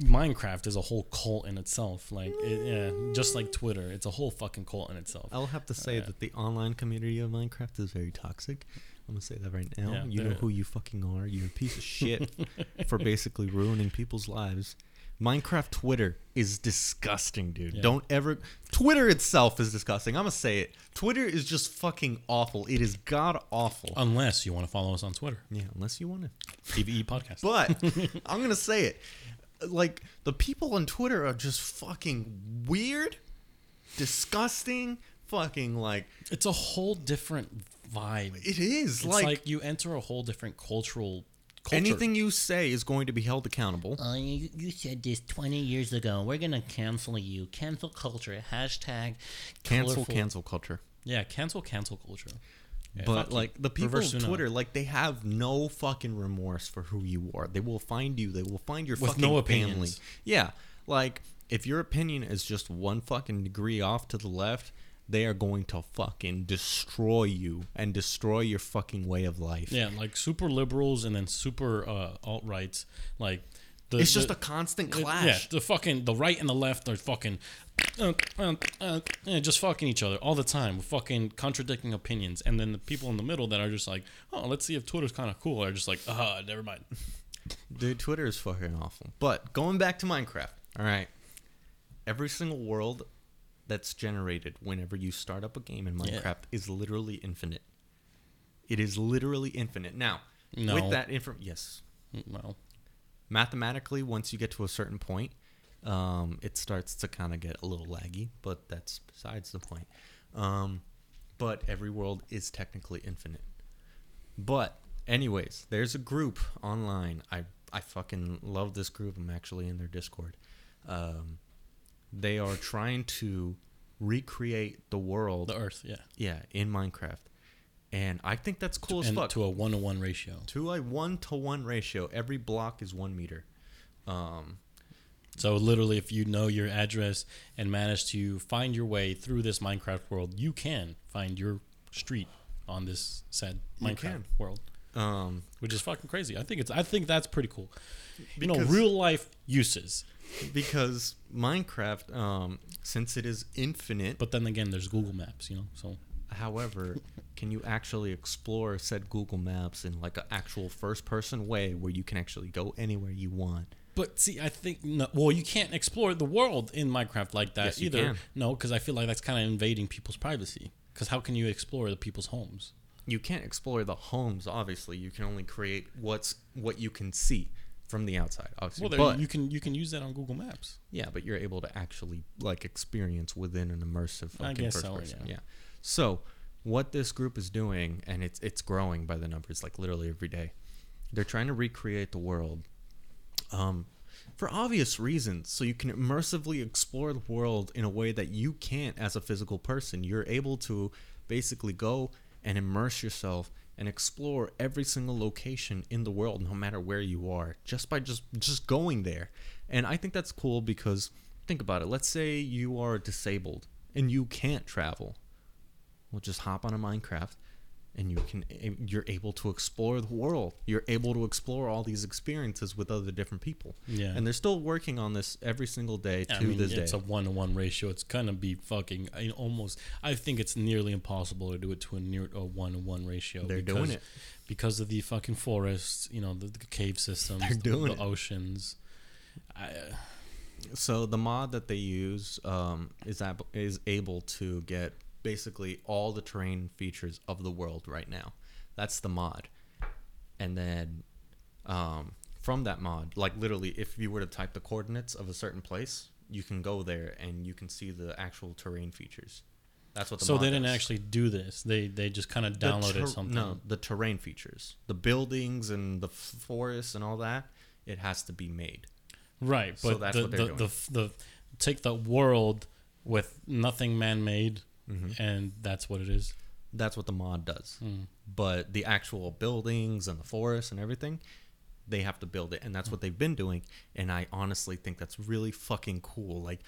Minecraft is a whole cult in itself. Like, it, yeah, just like Twitter, it's a whole fucking cult in itself. I'll have to say yeah. that the online community of Minecraft is very toxic. I'm gonna say that right now. Yeah, you know who you fucking are. You're a piece of shit for basically ruining people's lives Minecraft Twitter is disgusting, dude. Yeah. Don't ever. Twitter itself is disgusting. I'm gonna say it. Twitter is just fucking awful. It is god awful. Unless you want to follow us on Twitter, yeah, unless you want to. PVE Podcast. But I'm gonna say it. Like the people on Twitter are just fucking weird, disgusting, fucking like it's a whole different vibe. it is It's like, like, you enter a whole different cultural culture. anything you say is going to be held accountable. Uh, you, you said this 20 years ago. We're going to cancel you. Cancel culture. Hashtag Cancel, colorful- cancel culture. Yeah, cancel cancel culture. Yeah, but like the people Reverse on Twitter, like they have no fucking remorse for who you are. They will find you. They will find your With fucking no family. opinions. Yeah, like if your opinion is just one fucking degree off to the left, they are going to fucking destroy you and destroy your fucking way of life. Yeah, like super liberals and then super uh, alt rights. Like the, it's just the- a constant it- clash. Yeah, the fucking the right and the left are fucking uh, uh, uh, just fucking each other all the time with fucking contradicting opinions, and then the people in the middle that are just like, oh, let's see if Twitter's kind of cool, are just like, ah, never mind. Dude, Twitter is fucking awful. But going back to Minecraft, all right. Every single world that's generated whenever you start up a game in Yeah. Minecraft is literally infinite. It is literally infinite. Now, No. with that info, yes, Well, mathematically, once you get to a certain point, um, it starts to kind of get a little laggy, but that's besides the point. Um, but every world is technically infinite. But, anyways, there's a group online. I I fucking love this group. I'm actually in their Discord. Um, they are trying to recreate the world, the Earth, yeah, yeah, in Minecraft, and I think that's cool as and fuck to a one to one ratio. to a one to one ratio. Every block is one meter. Um, So literally, if you know your address and manage to find your way through this Minecraft world, you can find your street on this said Minecraft world, um, which is fucking crazy. I think it's I think that's pretty cool. You know, real life uses. because Minecraft, um, since it is infinite, But then again, there's Google Maps. You know, so however, can you actually explore said Google Maps in like an actual first person way where you can actually go anywhere you want? But see, I think no, well, you can't explore the world in Minecraft like that Yes, either. No, because I feel like that's kind of invading people's privacy. Because how can you explore the people's homes? You can't explore the homes. Obviously, you can only create what's what you can see from the outside. Obviously, Well, there, but you can you can use that on Google Maps. Yeah, but you're able to actually like experience within an immersive I fucking guess first so, person. yeah. Yeah. So what this group is doing, and it's it's growing by the numbers, like literally every day. They're trying to recreate the world, um, for obvious reasons. So you can immersively explore the world in a way that you can't as a physical person. You're able to basically go and immerse yourself and explore every single location in the world no matter where you are just by just just going there. And i think that's cool because think about it. Let's say you are disabled and you can't travel. Well just hop on a minecraft and you can you're able to explore the world you're able to explore all these experiences with other different people Yeah. and they're still working on this every single day to I mean, this it's day a one to one ratio. It's gonna be fucking I mean, almost. I think it's nearly impossible to do it to a near a one to one ratio. They're doing because- it. because of the fucking forests. You know, the, the cave systems. They're the, doing the it. oceans. I, uh, So the mod that they use um, is ab- is able to get basically all the terrain features of the world right now. That's the mod, and then um, from that mod, like literally, if you were to type the coordinates of a certain place, you can go there and you can see the actual terrain features. That's what the mod so they didn't does. actually do this. They they just kind of downloaded ter- something. No, the terrain features, the buildings and the forests and all that, it has to be made. Right, So but that's the, what they're the, doing. the the take the world with nothing man made, Mm-hmm. and that's what it is. That's what the mod does. Mm. But the actual buildings and the forests and everything, they have to build it, and that's what they've been doing. And I honestly think that's really fucking cool. Like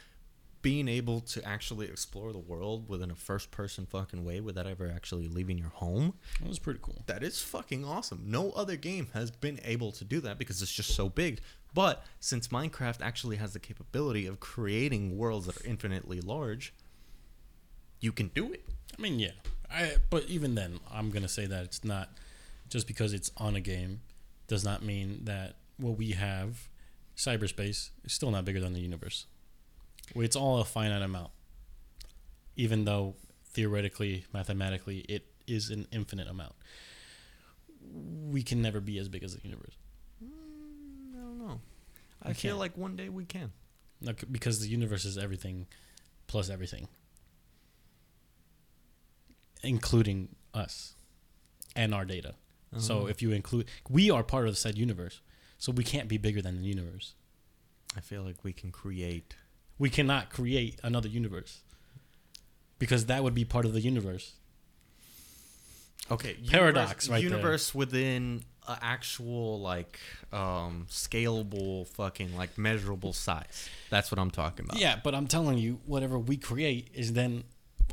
being able to actually explore the world within a first-person fucking way without ever actually leaving your home. That was pretty cool. That is fucking awesome. No other game has been able to do that because it's just so big. But since Minecraft actually has the capability of creating worlds that are infinitely large, you can do it. I mean, yeah. I but even then, I'm gonna say that it's not just because it's on a game does not mean that what we have cyberspace is still not bigger than the universe. It's all a finite amount, even though theoretically, mathematically, it is an infinite amount. We can never be as big as the universe mm, I don't know. I We feel can't. like one day we can. Like, because the universe is everything plus everything, including us and our data. So Uh-huh. if you include, we are part of the said universe, so we can't be bigger than the universe. I feel like we can create. We cannot create another universe because that would be part of the universe. Okay, Paradox universe, right there. universe within an actual like um scalable fucking like measurable size. That's what I'm talking about. Yeah, but I'm telling you, whatever we create is then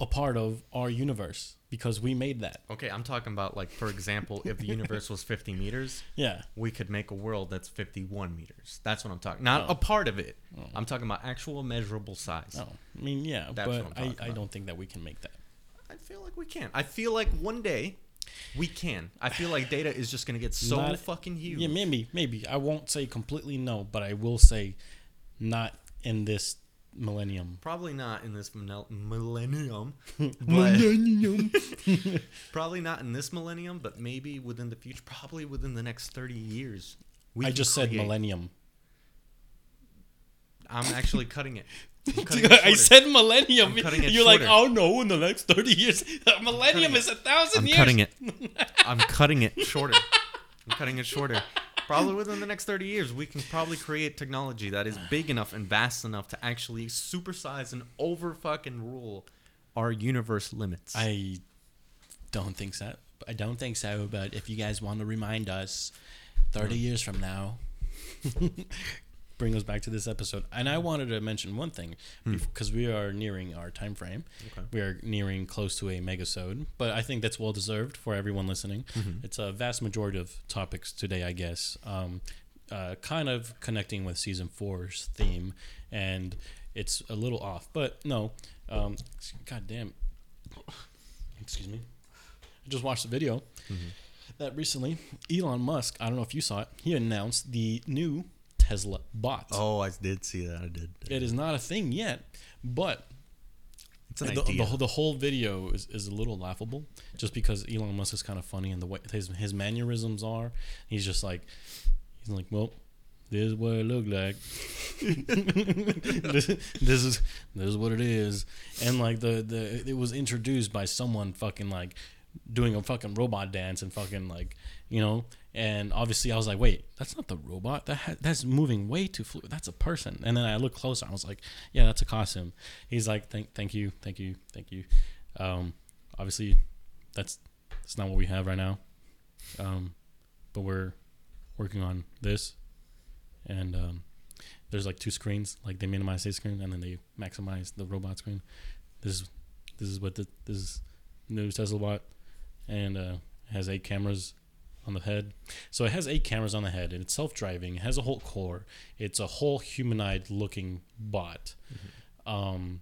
a part of our universe because we made that. Okay, I'm talking about like for example, if the universe was 50 meters, Yeah. we could make a world that's 51 meters. That's what I'm talking. Not Oh. a part of it. Oh. I'm talking about actual measurable size. Oh, I mean, yeah, That's what I'm but I, I don't think that we can make that. I feel like we can. I feel like one day we can. I feel like data is just gonna get so Not- fucking huge. Yeah, maybe, maybe. I won't say completely no, but I will say not in this millennium. Probably not in this millenn- millennium, but probably not in this millennium, but maybe within the future, probably within the next thirty years. we I just said create- millennium. I'm actually cutting it. I'm it I said millennium. I'm You're like, oh no, in the next 30 years. Millennium is a thousand I'm years. cutting it. I'm cutting it shorter. I'm cutting it shorter. Probably within the next 30 years, we can probably create technology that is big enough and vast enough to actually supersize and over fucking rule our universe limits. I don't think so. I don't think so. But if you guys want to remind us, thirty Mm. years from now, bring us back to this episode. And I wanted to mention one thing because we are nearing our time frame. Hmm. Okay. We are nearing close to a megasode, but I think that's well deserved for everyone listening. Mm-hmm. It's a vast majority of topics today, I guess. Um, uh, kind of connecting with season four's theme, and it's a little off, but no. Um, God damn. Excuse me. I just watched a video that recently Elon Musk, I don't know if you saw it, he announced the new Tesla bot. oh, I did see that. I did. It is not a thing yet, but It's an the, idea. the, whole- the whole video is, is a little laughable just because Elon Musk is kind of funny and the way his, his mannerisms are. He's just like, he's like, well, this is what it looked like. this, this is this is what it is, and like the the it was introduced by someone fucking like doing a fucking robot dance and fucking like you know. And obviously, I was like, "Wait, that's not the robot. That ha- that's moving way too fluid. That's a person." And then I looked closer. I was like, "Yeah, that's a costume." He's like, "Thank, thank you, thank you, thank you." Um, obviously, that's that's not what we have right now. Um, but we're working on this, and um, there's like two screens. Like they minimize the screen and then they maximize the robot screen. This is this is what the this is new Tesla bot, and uh, has eight cameras on the head. So it has eight cameras on the head, and it's self-driving. It has a whole core. It's a whole humanoid-looking bot. Um,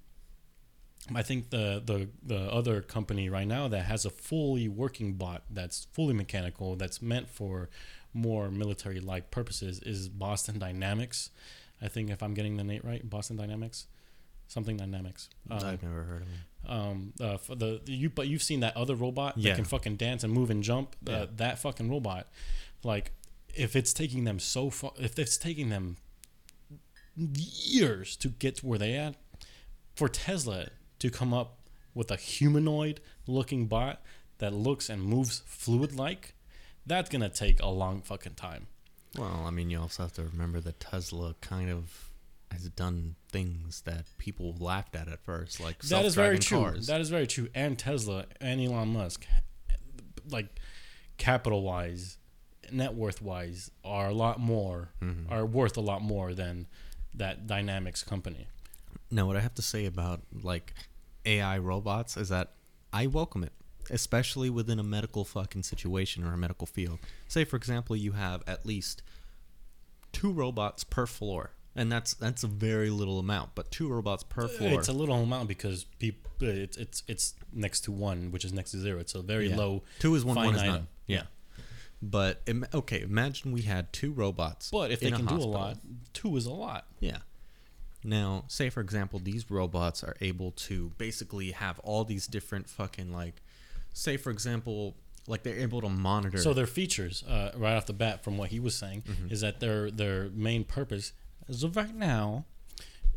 I think the, the the other company right now that has a fully working bot that's fully mechanical that's meant for more military like purposes is Boston Dynamics. I think if I'm getting the name right, Boston Dynamics, something Dynamics. Um, I've never heard of it. um uh, for the, the you but you've seen that other robot Yeah. that can fucking dance and move and jump uh, Yeah. that fucking robot like if it's taking them so far if it's taking them years to get to where they at for tesla to come up with a humanoid looking bot that looks and moves fluid like that's gonna take a long fucking time Well, I mean, you also have to remember that Tesla kind of has done things that people laughed at at first, like That is very self-driving true. cars. That is very true. And Tesla and Elon Musk, like capital wise, net worth wise, are a lot more Mm-hmm. are worth a lot more than that Dynamics company. Now, what I have to say about like AI robots is that I welcome it, especially within a medical fucking situation or a medical field. Say, for example, you have at least two robots per floor, and that's that's a very little amount, but two robots per floor. It's a little amount because people it's it's it's next to one, which is next to zero. It's a very Yeah. low. Two is one, one is none. Yeah. But Im- okay, imagine we had two robots. But if they can do a lot, two is a lot. Yeah. Now, say for example, these robots are able to basically have all these different fucking like, say for example, like they're able to monitor. So their features, uh, right off the bat, from what he was saying, Mm-hmm. is that their their main purpose, as of right now,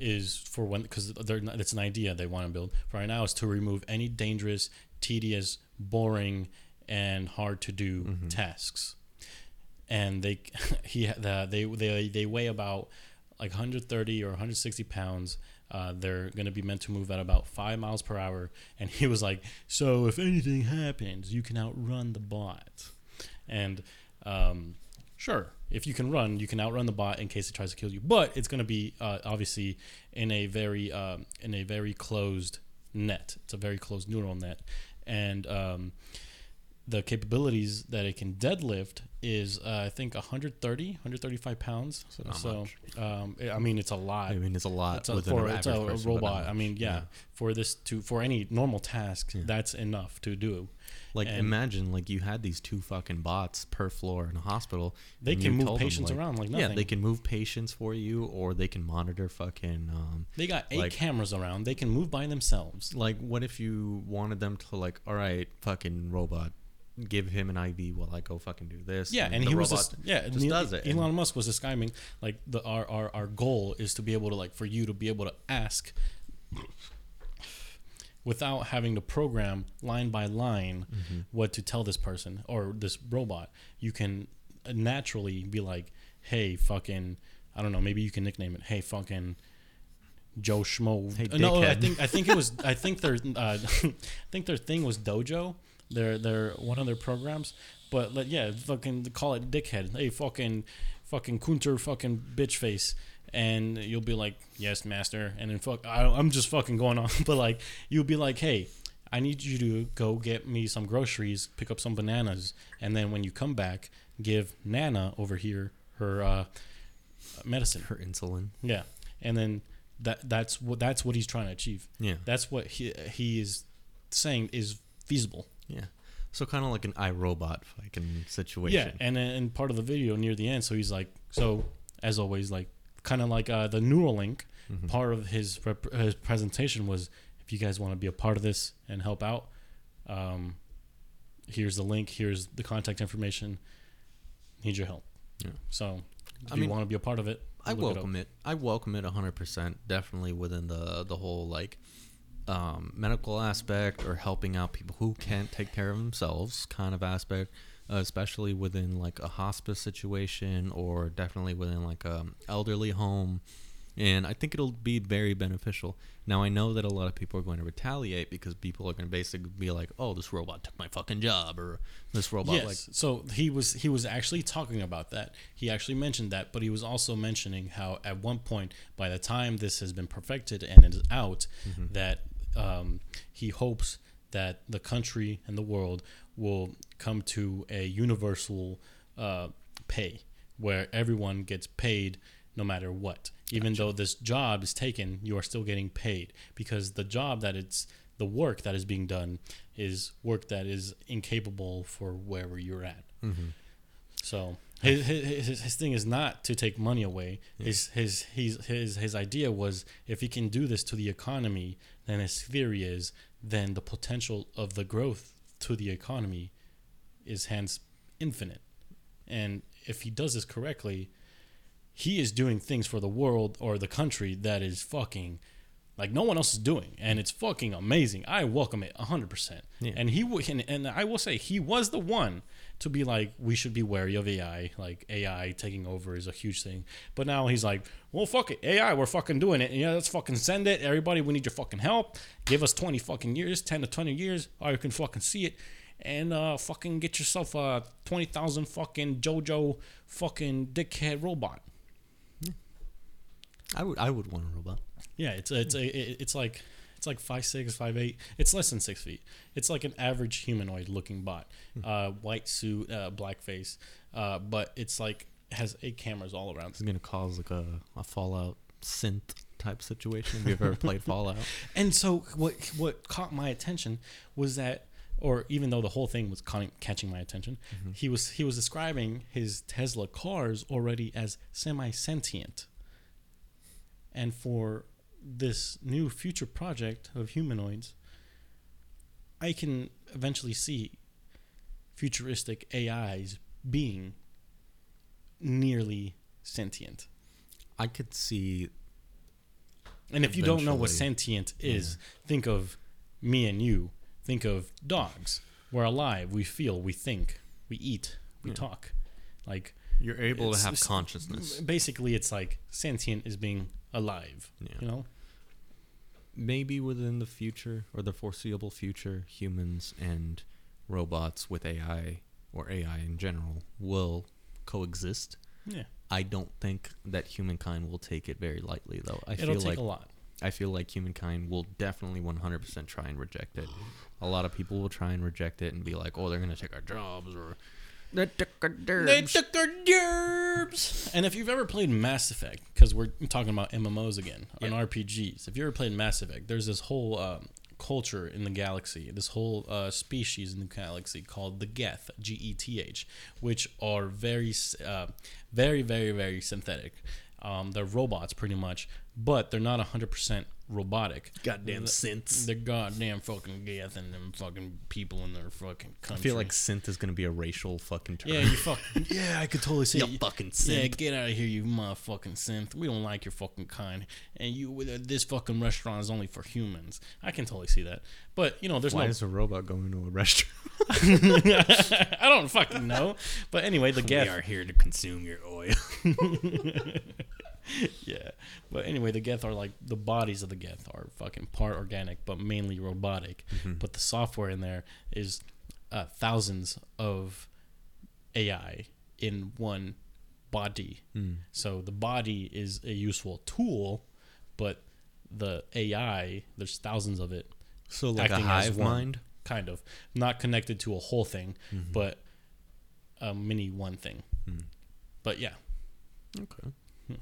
is for when because they're not- it's an idea they want to build. For right now, is to remove any dangerous, tedious, boring, and hard to do Mm-hmm. tasks. And they he the, they they they weigh about like 130 or 160 pounds. Uh, they're going to be meant to move at about five miles per hour. And he was like, "So if anything happens, you can outrun the bot." And um, sure, if you can run, you can outrun the bot in case it tries to kill you. But it's going to be uh, obviously in a very um, in a very closed net. It's a very closed neural net, and um, the capabilities that it can deadlift is uh, I think 130, 135 pounds. So, so um, I mean it's a lot I mean, it's a lot it's a, for it's a, person, robot. I mean, yeah, for this to for any normal task, Yeah. that's enough to do. Like And- imagine like you had these two fucking bots per floor in a hospital. They can move told them, patients like- around like nothing. Yeah, they can move patients for you, or they can monitor fucking. Um, They got eight like- cameras around. They can move by themselves. like, what if you wanted them to like, all right, fucking robot, give him an IV while I go fucking do this. Yeah, and the he was robot just yeah. just Neil- does it. Elon and- Musk was describing like the our, our our goal is to be able to like for you to be able to ask without having to program line by line Mm-hmm. what to tell this person or this robot. You can naturally be like, hey, fucking, I don't know, maybe you can nickname it, hey, fucking. Joe Schmo. Hey, Uh, no, I think I think it was I think their uh, I think their thing was Dojo. Their their one of their programs, but like yeah, fucking call it dickhead. Hey, fucking fucking Kunter, fucking bitch face, and you'll be like, yes, master, and then fuck, I, I'm just fucking going on, but like you'll be like, hey, I need you to go get me some groceries, pick up some bananas, and then when you come back, give Nana over here her uh, medicine. her insulin. Yeah, and then that that's what that's what he's trying to achieve. Yeah, That's what he he is saying is feasible. yeah. So kind of like an iRobot fucking situation. Yeah, and and part of the video near the end, so he's like, so as always, like kind of like uh, the Neuralink. Mm-hmm. Part of his rep- his presentation was, if you guys want to be a part of this and help out, um, here's the link. Here's the contact information. Need your help. Yeah. So, if I you mean, want to be a part of it, I look it welcome it, I welcome it 100%. Definitely within the the whole like um, medical aspect or helping out people who can't take care of themselves kind of aspect, especially within like a hospice situation or definitely within like a elderly home. And I think it'll be very beneficial. Now I know that a lot of people are going to retaliate because people are going to basically be like, "Oh, this robot took my fucking job," or "This robot yes. like." so he was he was actually talking about that. He actually mentioned that, but he was also mentioning how at one point, by the time this has been perfected and it is out, Mm-hmm. that um, he hopes that the country and the world will come to a universal uh, pay where everyone gets paid no matter what. Even though this job is taken, you are still getting paid because the job that it's the work that is being done is work that is incapable for wherever you're at. Mhm. So his, his, his, thing is not to take money away. His his his his his idea was if he can do this to the economy, then his theory is then the potential of the growth to the economy is hence infinite. And if he does this correctly, he is doing things for the world or the country that is fucking like no one else is doing and it's fucking amazing i welcome it 100% Yeah. and he and, and i will say he was the one to be like we should be wary of ai like ai taking over is a huge thing. But now he's like well fuck it. Ai we're fucking doing it. Yeah let's fucking send it. Everybody we need your fucking help. Give us 20 fucking years 10 to 20 years or you can fucking see it. And uh fucking get yourself a 20,000 fucking jojo fucking dickhead robot. I would I would want a robot. Yeah, it's it's a, it's like it's like five six, five eight. It's less than six feet. It's like an average humanoid looking bot, uh, white suit, uh, black face, uh, but it's like has eight cameras all around. Is gonna cause like a, a Fallout synth type situation. if you've ever played Fallout? And so what what caught my attention was that or even though the whole thing was ca- catching my attention, Mm-hmm. he was he was describing his Tesla cars already as semi sentient. And for this new future project of humanoids, I can eventually see futuristic AIs being nearly sentient. I could see And if you don't know what sentient is, think of me and you. Think of dogs. We're alive. We feel. We think. We eat. We Yeah. talk. Like you're able to have consciousness. basically, it's like sentient is being alive. Yeah. You know. Maybe within the future or the foreseeable future, humans and robots with AI or AI in general will coexist. Yeah. I don't think that humankind will take it very lightly, though. I It'll feel take like a lot. I feel like humankind will definitely 100% try and reject it. A lot of people will try and reject it and be like, "Oh, they're gonna take our jobs," or "They took our They took our gerbs. And if you've ever played Mass Effect, because we're talking about MMOs again and RPGs, if you ever played Mass Effect, there's this whole um, culture in the galaxy, this whole uh, species in the galaxy called the Geth, G E T H, which are very, uh, very, very, very synthetic. Um, they're robots pretty much, but they're not 100% robotic. Goddamn The- synths. They're goddamn fucking Geth and them fucking people in their fucking country. I feel like synth is gonna be a racial fucking term. Yeah, you fuck. Yeah, I could totally see. You it. fucking Yeah, get out of here, you motherfucking synth. We don't like your fucking kind. And you, uh, this fucking restaurant is only for humans. I can totally see that. But you know, there's Why no. is a robot going to a restaurant? I don't fucking know. But anyway, the Geth. We are here to consume your oil. Yeah. But anyway, the Geth are like the bodies of the Geth are fucking part organic, but mainly robotic. Mm-hmm. But the software in there is uh, thousands of AI in one body. Hmm. So the body is a useful tool, but the AI, there's thousands of it, So like a hive one. mind. kind of not connected to a whole thing, mm-hmm. but a mini one thing. Hmm. But yeah, Okay. Hmm.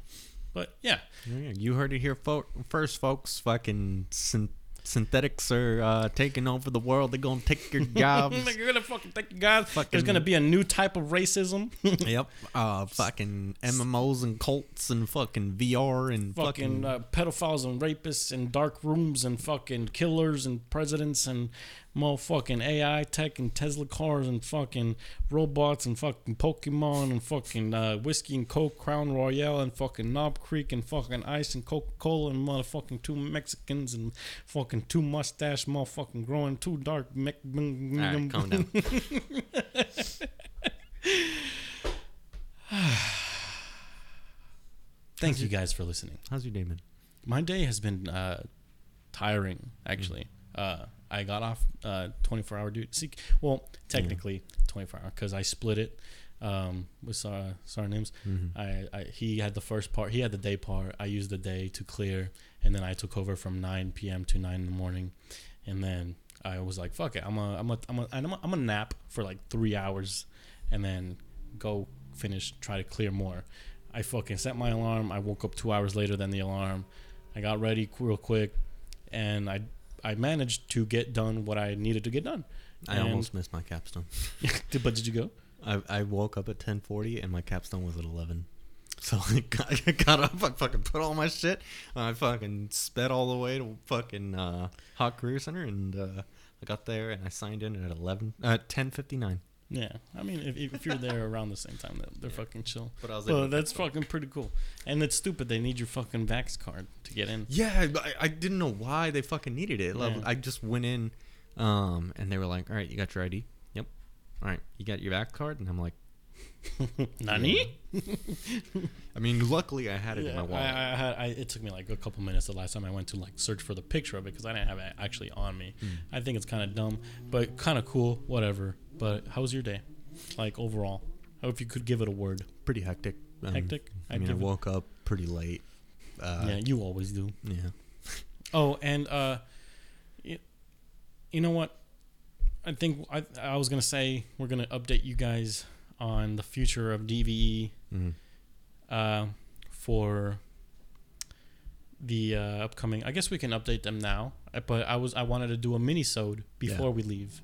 But yeah, You heard it here fo- first, folks. Fucking syn- synthetics are uh, taking over the world. They're gonna take your jobs. You're gonna fucking take you guys. There's gonna be a new type of racism. yep. Uh, fucking MMOs and cults and fucking VR and fucking fucking. uh, pedophiles and rapists and dark rooms and fucking killers and presidents and motherfucking AI tech and Tesla cars and fucking robots and fucking Pokemon and fucking uh, whiskey and Coke, Crown Royal and fucking Knob Creek and fucking ice and Coca Cola and motherfucking two Mexicans and fucking two mustache motherfucking growing two dark. Me- All right, calm down. Thank you guys for listening. How's your day been? My day has been uh, tiring, actually. Uh, I got off uh, 24 hour duty. See, well, technically 24 hour because I split it um, with Sar, Sar names. I, I he had the first part. He had the day part. I used the day to clear, and then I took over from 9 p.m. to 9 in the morning, and then I was like, "Fuck it, I'm a I'm a I'm a I'm a, I'm a nap for like three hours, and then go finish try to clear more." I fucking set my alarm. I woke up two hours later than the alarm. I got ready real quick, and I I managed to get done what I needed to get done. I And- almost missed my capstone. But did you go? I, I woke up at 10:40 and my capstone was at 11. So I got, I got up, I fucking put all my shit, I fucking sped all the way to fucking uh, Hot Career Center, and uh, I got there and I signed in at 11, uh, 10:59. Yeah, I mean, if, if you're there around the same time, they're, they're fucking chill. But I was Well, able to that's fucking pretty cool. And it's stupid. They need your fucking Vax card to get in. Yeah, I, I didn't know why they fucking needed it. Like, Yeah. I just went in, um, and they were like, "All right, you got your ID? Yep. All right, you got your Vax card?" And I'm like, Nani? "I mean, luckily I had it in my wallet." I had. I, it took me like a couple minutes the last time I went to like search for the picture of it because I didn't have it actually on me. Hmm. I think it's kind of dumb, but kind of cool. Whatever. But how was your day? Like overall, how if you could give it a word? Pretty hectic. Um, Hectic? I I'd mean, I give it- woke up pretty late. Uh, yeah, you always do. yeah. Oh, and uh, you, you know what? I think I, I was gonna say we're gonna update you guys on the future of DVE Mhm. uh, for the uh, upcoming. I guess we can update them now. But I was I wanted to do a mini sode before Yeah. we leave.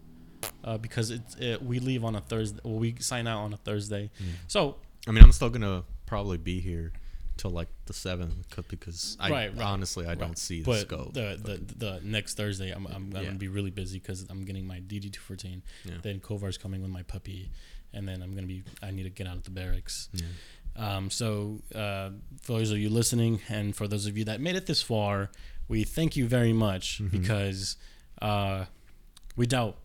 Uh, because it's it, we leave on a Thursday. Well, we sign out on a Thursday. So I mean, I'm still gonna probably be here till like the seventh because I Right, right, honestly I right. don't see the but scope. the, the the next Thursday, I'm I'm, Yeah. gonna be really busy because I'm getting my DD two fourteen. Yeah. Then Kovar's coming with my puppy, and then I'm gonna be. I need to get out of the barracks. Yeah. Um, so uh, for those of you listening, and for those of you that made it this far, we thank you very much Mhm. because uh, we doubt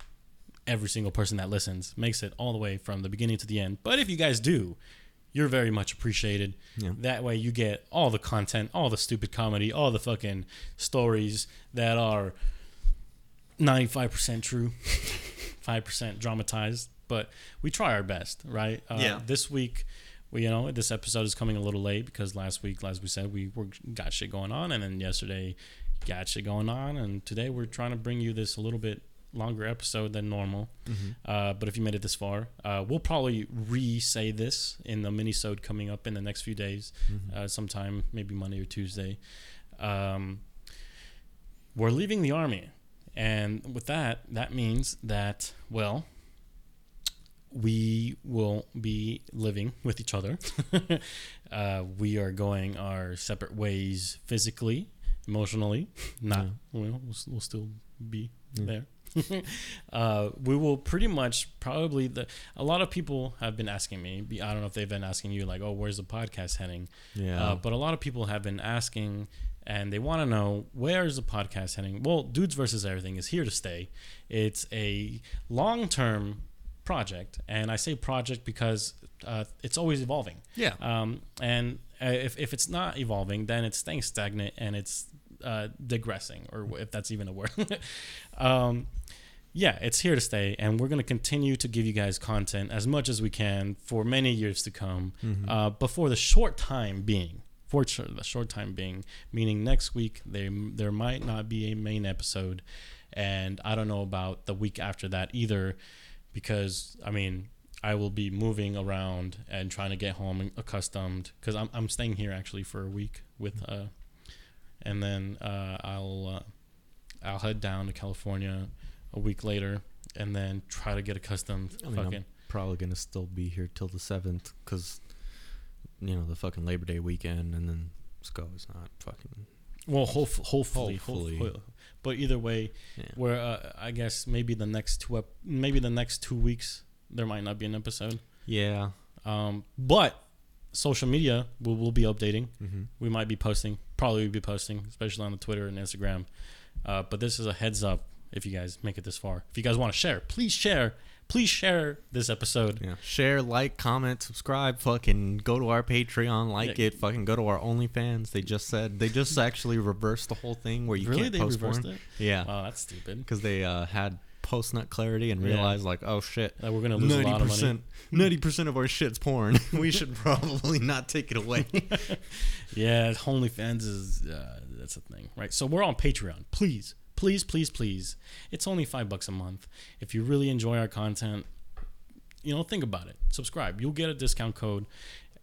every single person that listens makes it all the way from the beginning to the end. But if you guys do, you're very much appreciated. Yeah. That way you get all the content, all the stupid comedy, all the fucking stories that are 95% true, 5% dramatized. But we try our best, right? Uh, Yeah. This week, we you know this episode is coming a little late because last week, as we said, we were got shit going on, and then yesterday got shit going on, and today we're trying to bring you this a little bit longer episode than normal. Mm-hmm. Uh, but if you made it this far, uh, we'll probably re-say this in the mini-sode coming up in the next few days, Mm-hmm. uh, sometime maybe Monday or Tuesday. Um, we're leaving the army, and with that, that means that well, we will be living with each other. uh, we are going our separate ways physically, emotionally. Not Yeah. well, we'll, we'll still be Yeah. there. uh, we will pretty much probably the a lot of people have been asking me. I don't know if they've been asking you like, oh, where's the podcast heading? Yeah. Uh, but a lot of people have been asking and they want to know where is the podcast heading? Well, Dudes versus Everything is here to stay. It's a long term project. And I say project because uh, it's always evolving. yeah. Um, and uh, if, if it's not evolving, then it's staying stagnant and it's uh, digressing, or if that's even a word. um, yeah, it's here to stay, and we're going to continue to give you guys content as much as we can for many years to come. Mhm. Uh, but for the short time being, for the short time being, meaning next week, there there might not be a main episode, and I don't know about the week after that either, because I mean I will be moving around and trying to get home accustomed because I'm I'm staying here actually for a week with uh, and then uh, I'll uh, I'll head down to California a week later and then try to get accustomed. I mean, I'm fucking probably gonna still be here till the seventh because you know the fucking Labor Day weekend, and then SCO is not fucking. well, hope, hopefully, Hopefully. hopefully, but either way, Yeah. where uh, I guess maybe the next two ep- maybe the next two weeks there might not be an episode. Yeah. Um, but social media we will be updating. Mm-hmm. we might be posting probably be posting especially on the twitter and instagram uh, but this is a heads up if you guys make it this far if you guys want to share please share please share this episode Yeah. Share, like, comment, subscribe. Fucking go to our Patreon, like Yeah. it. Fucking go to our OnlyFans. They just said they just actually reversed the whole thing where you really can't they post reversed porn. it Yeah. wow that's stupid Because they uh, had post nut clarity and Yeah. like, oh shit, that we're gonna lose a lot of money. ninety percent of our shit's porn. we should probably not take it away. yeah onlyfans is uh, that's a thing right? So we're on patreon. Please please please please. It's only five bucks a month. If you really enjoy our content you know think about it. Subscribe. You'll get a discount code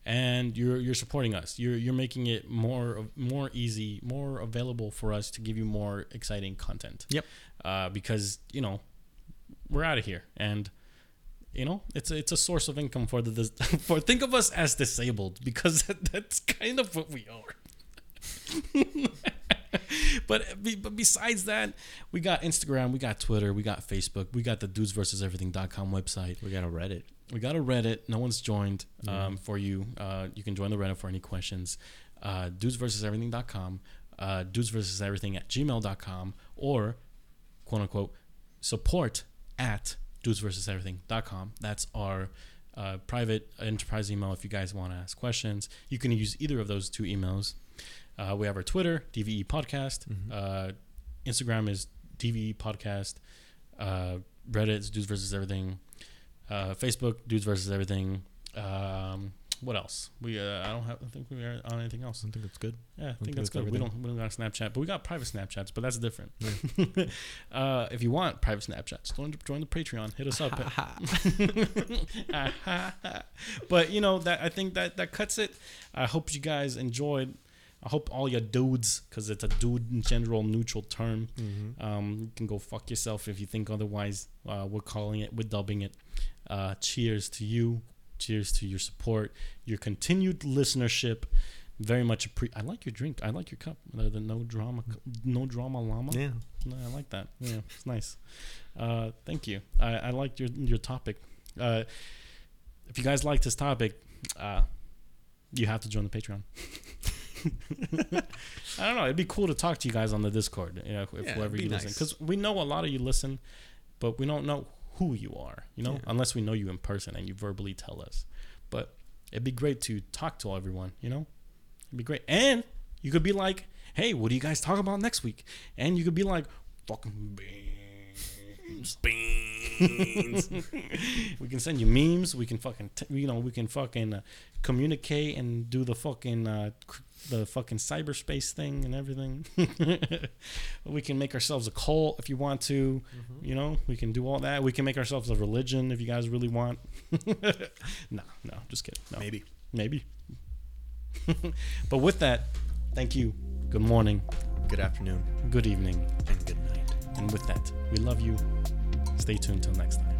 and you're you're supporting us. You're you're making it more more easy more available for us to give you more exciting content. Yep. uh, because you know we're out of here. And you know it's a, it's a source of income for the for think of us as disabled because that, that's kind of what we are. But but besides that we got instagram we got twitter we got facebook we got the dudes versus everything.com website. We got a Reddit. we got a reddit. No one's joined um, for you. Uh, you can join the reddit for any questions. Uh, dudes versus everything.com uh, dudes versus everything at gmail.com or quote unquote support at dudes versus everything.com that's our uh, private enterprise email if you guys want to ask questions. You can use either of those two emails. Uh, we have our twitter dve podcast. Uh, instagram is dve podcast. Uh, reddit is dudes versus everything. Uh, facebook dudes versus everything. Um, what else we uh, i don't have i think we are on anything else I think it's good. yeah, I think think that's that's good. We don't we don't got a Snapchat, but we got private Snapchats, but that's different. uh, if you want private Snapchats, join, join the Patreon. Hit us up. but you know that I think that that cuts it. I hope you guys enjoyed I hope all your dudes, because it's a dude in general neutral term, um, you can go fuck yourself if you think otherwise. Uh, we're calling it, we're dubbing it. Uh, cheers to you. Cheers to your support, your continued listenership. Very much appre- I like your drink. I like your cup. The, the no drama, no drama llama. Yeah. No, I like that. Yeah, it's nice. Uh, thank you. I, I liked your your topic. Uh, if you guys like this topic, uh, you have to join the Patreon. I don't know. It'd be cool to talk to you guys on the Discord. You know, if Yeah, whoever you listen, because we know a lot of you listen, but we don't know who you are. You know, Yeah. unless we know you in person and you verbally tell us. But it'd be great to talk to everyone. You know, it'd be great, and you could be like, "Hey, what do you guys talk about next week?" And you could be like, "Fucking beans, beans." we can send you memes. We can fucking, t- you know, we can fucking uh, communicate and do the fucking, uh, the fucking cyberspace thing and everything. we can make ourselves a cult if you want to. Mm-hmm. You know, we can do all that. We can make ourselves a religion if you guys really want. no, no, just kidding. No. Maybe. Maybe. but with that, thank you. Good morning. Good afternoon. Good evening. And good night. And with that, we love you. Stay tuned till next time.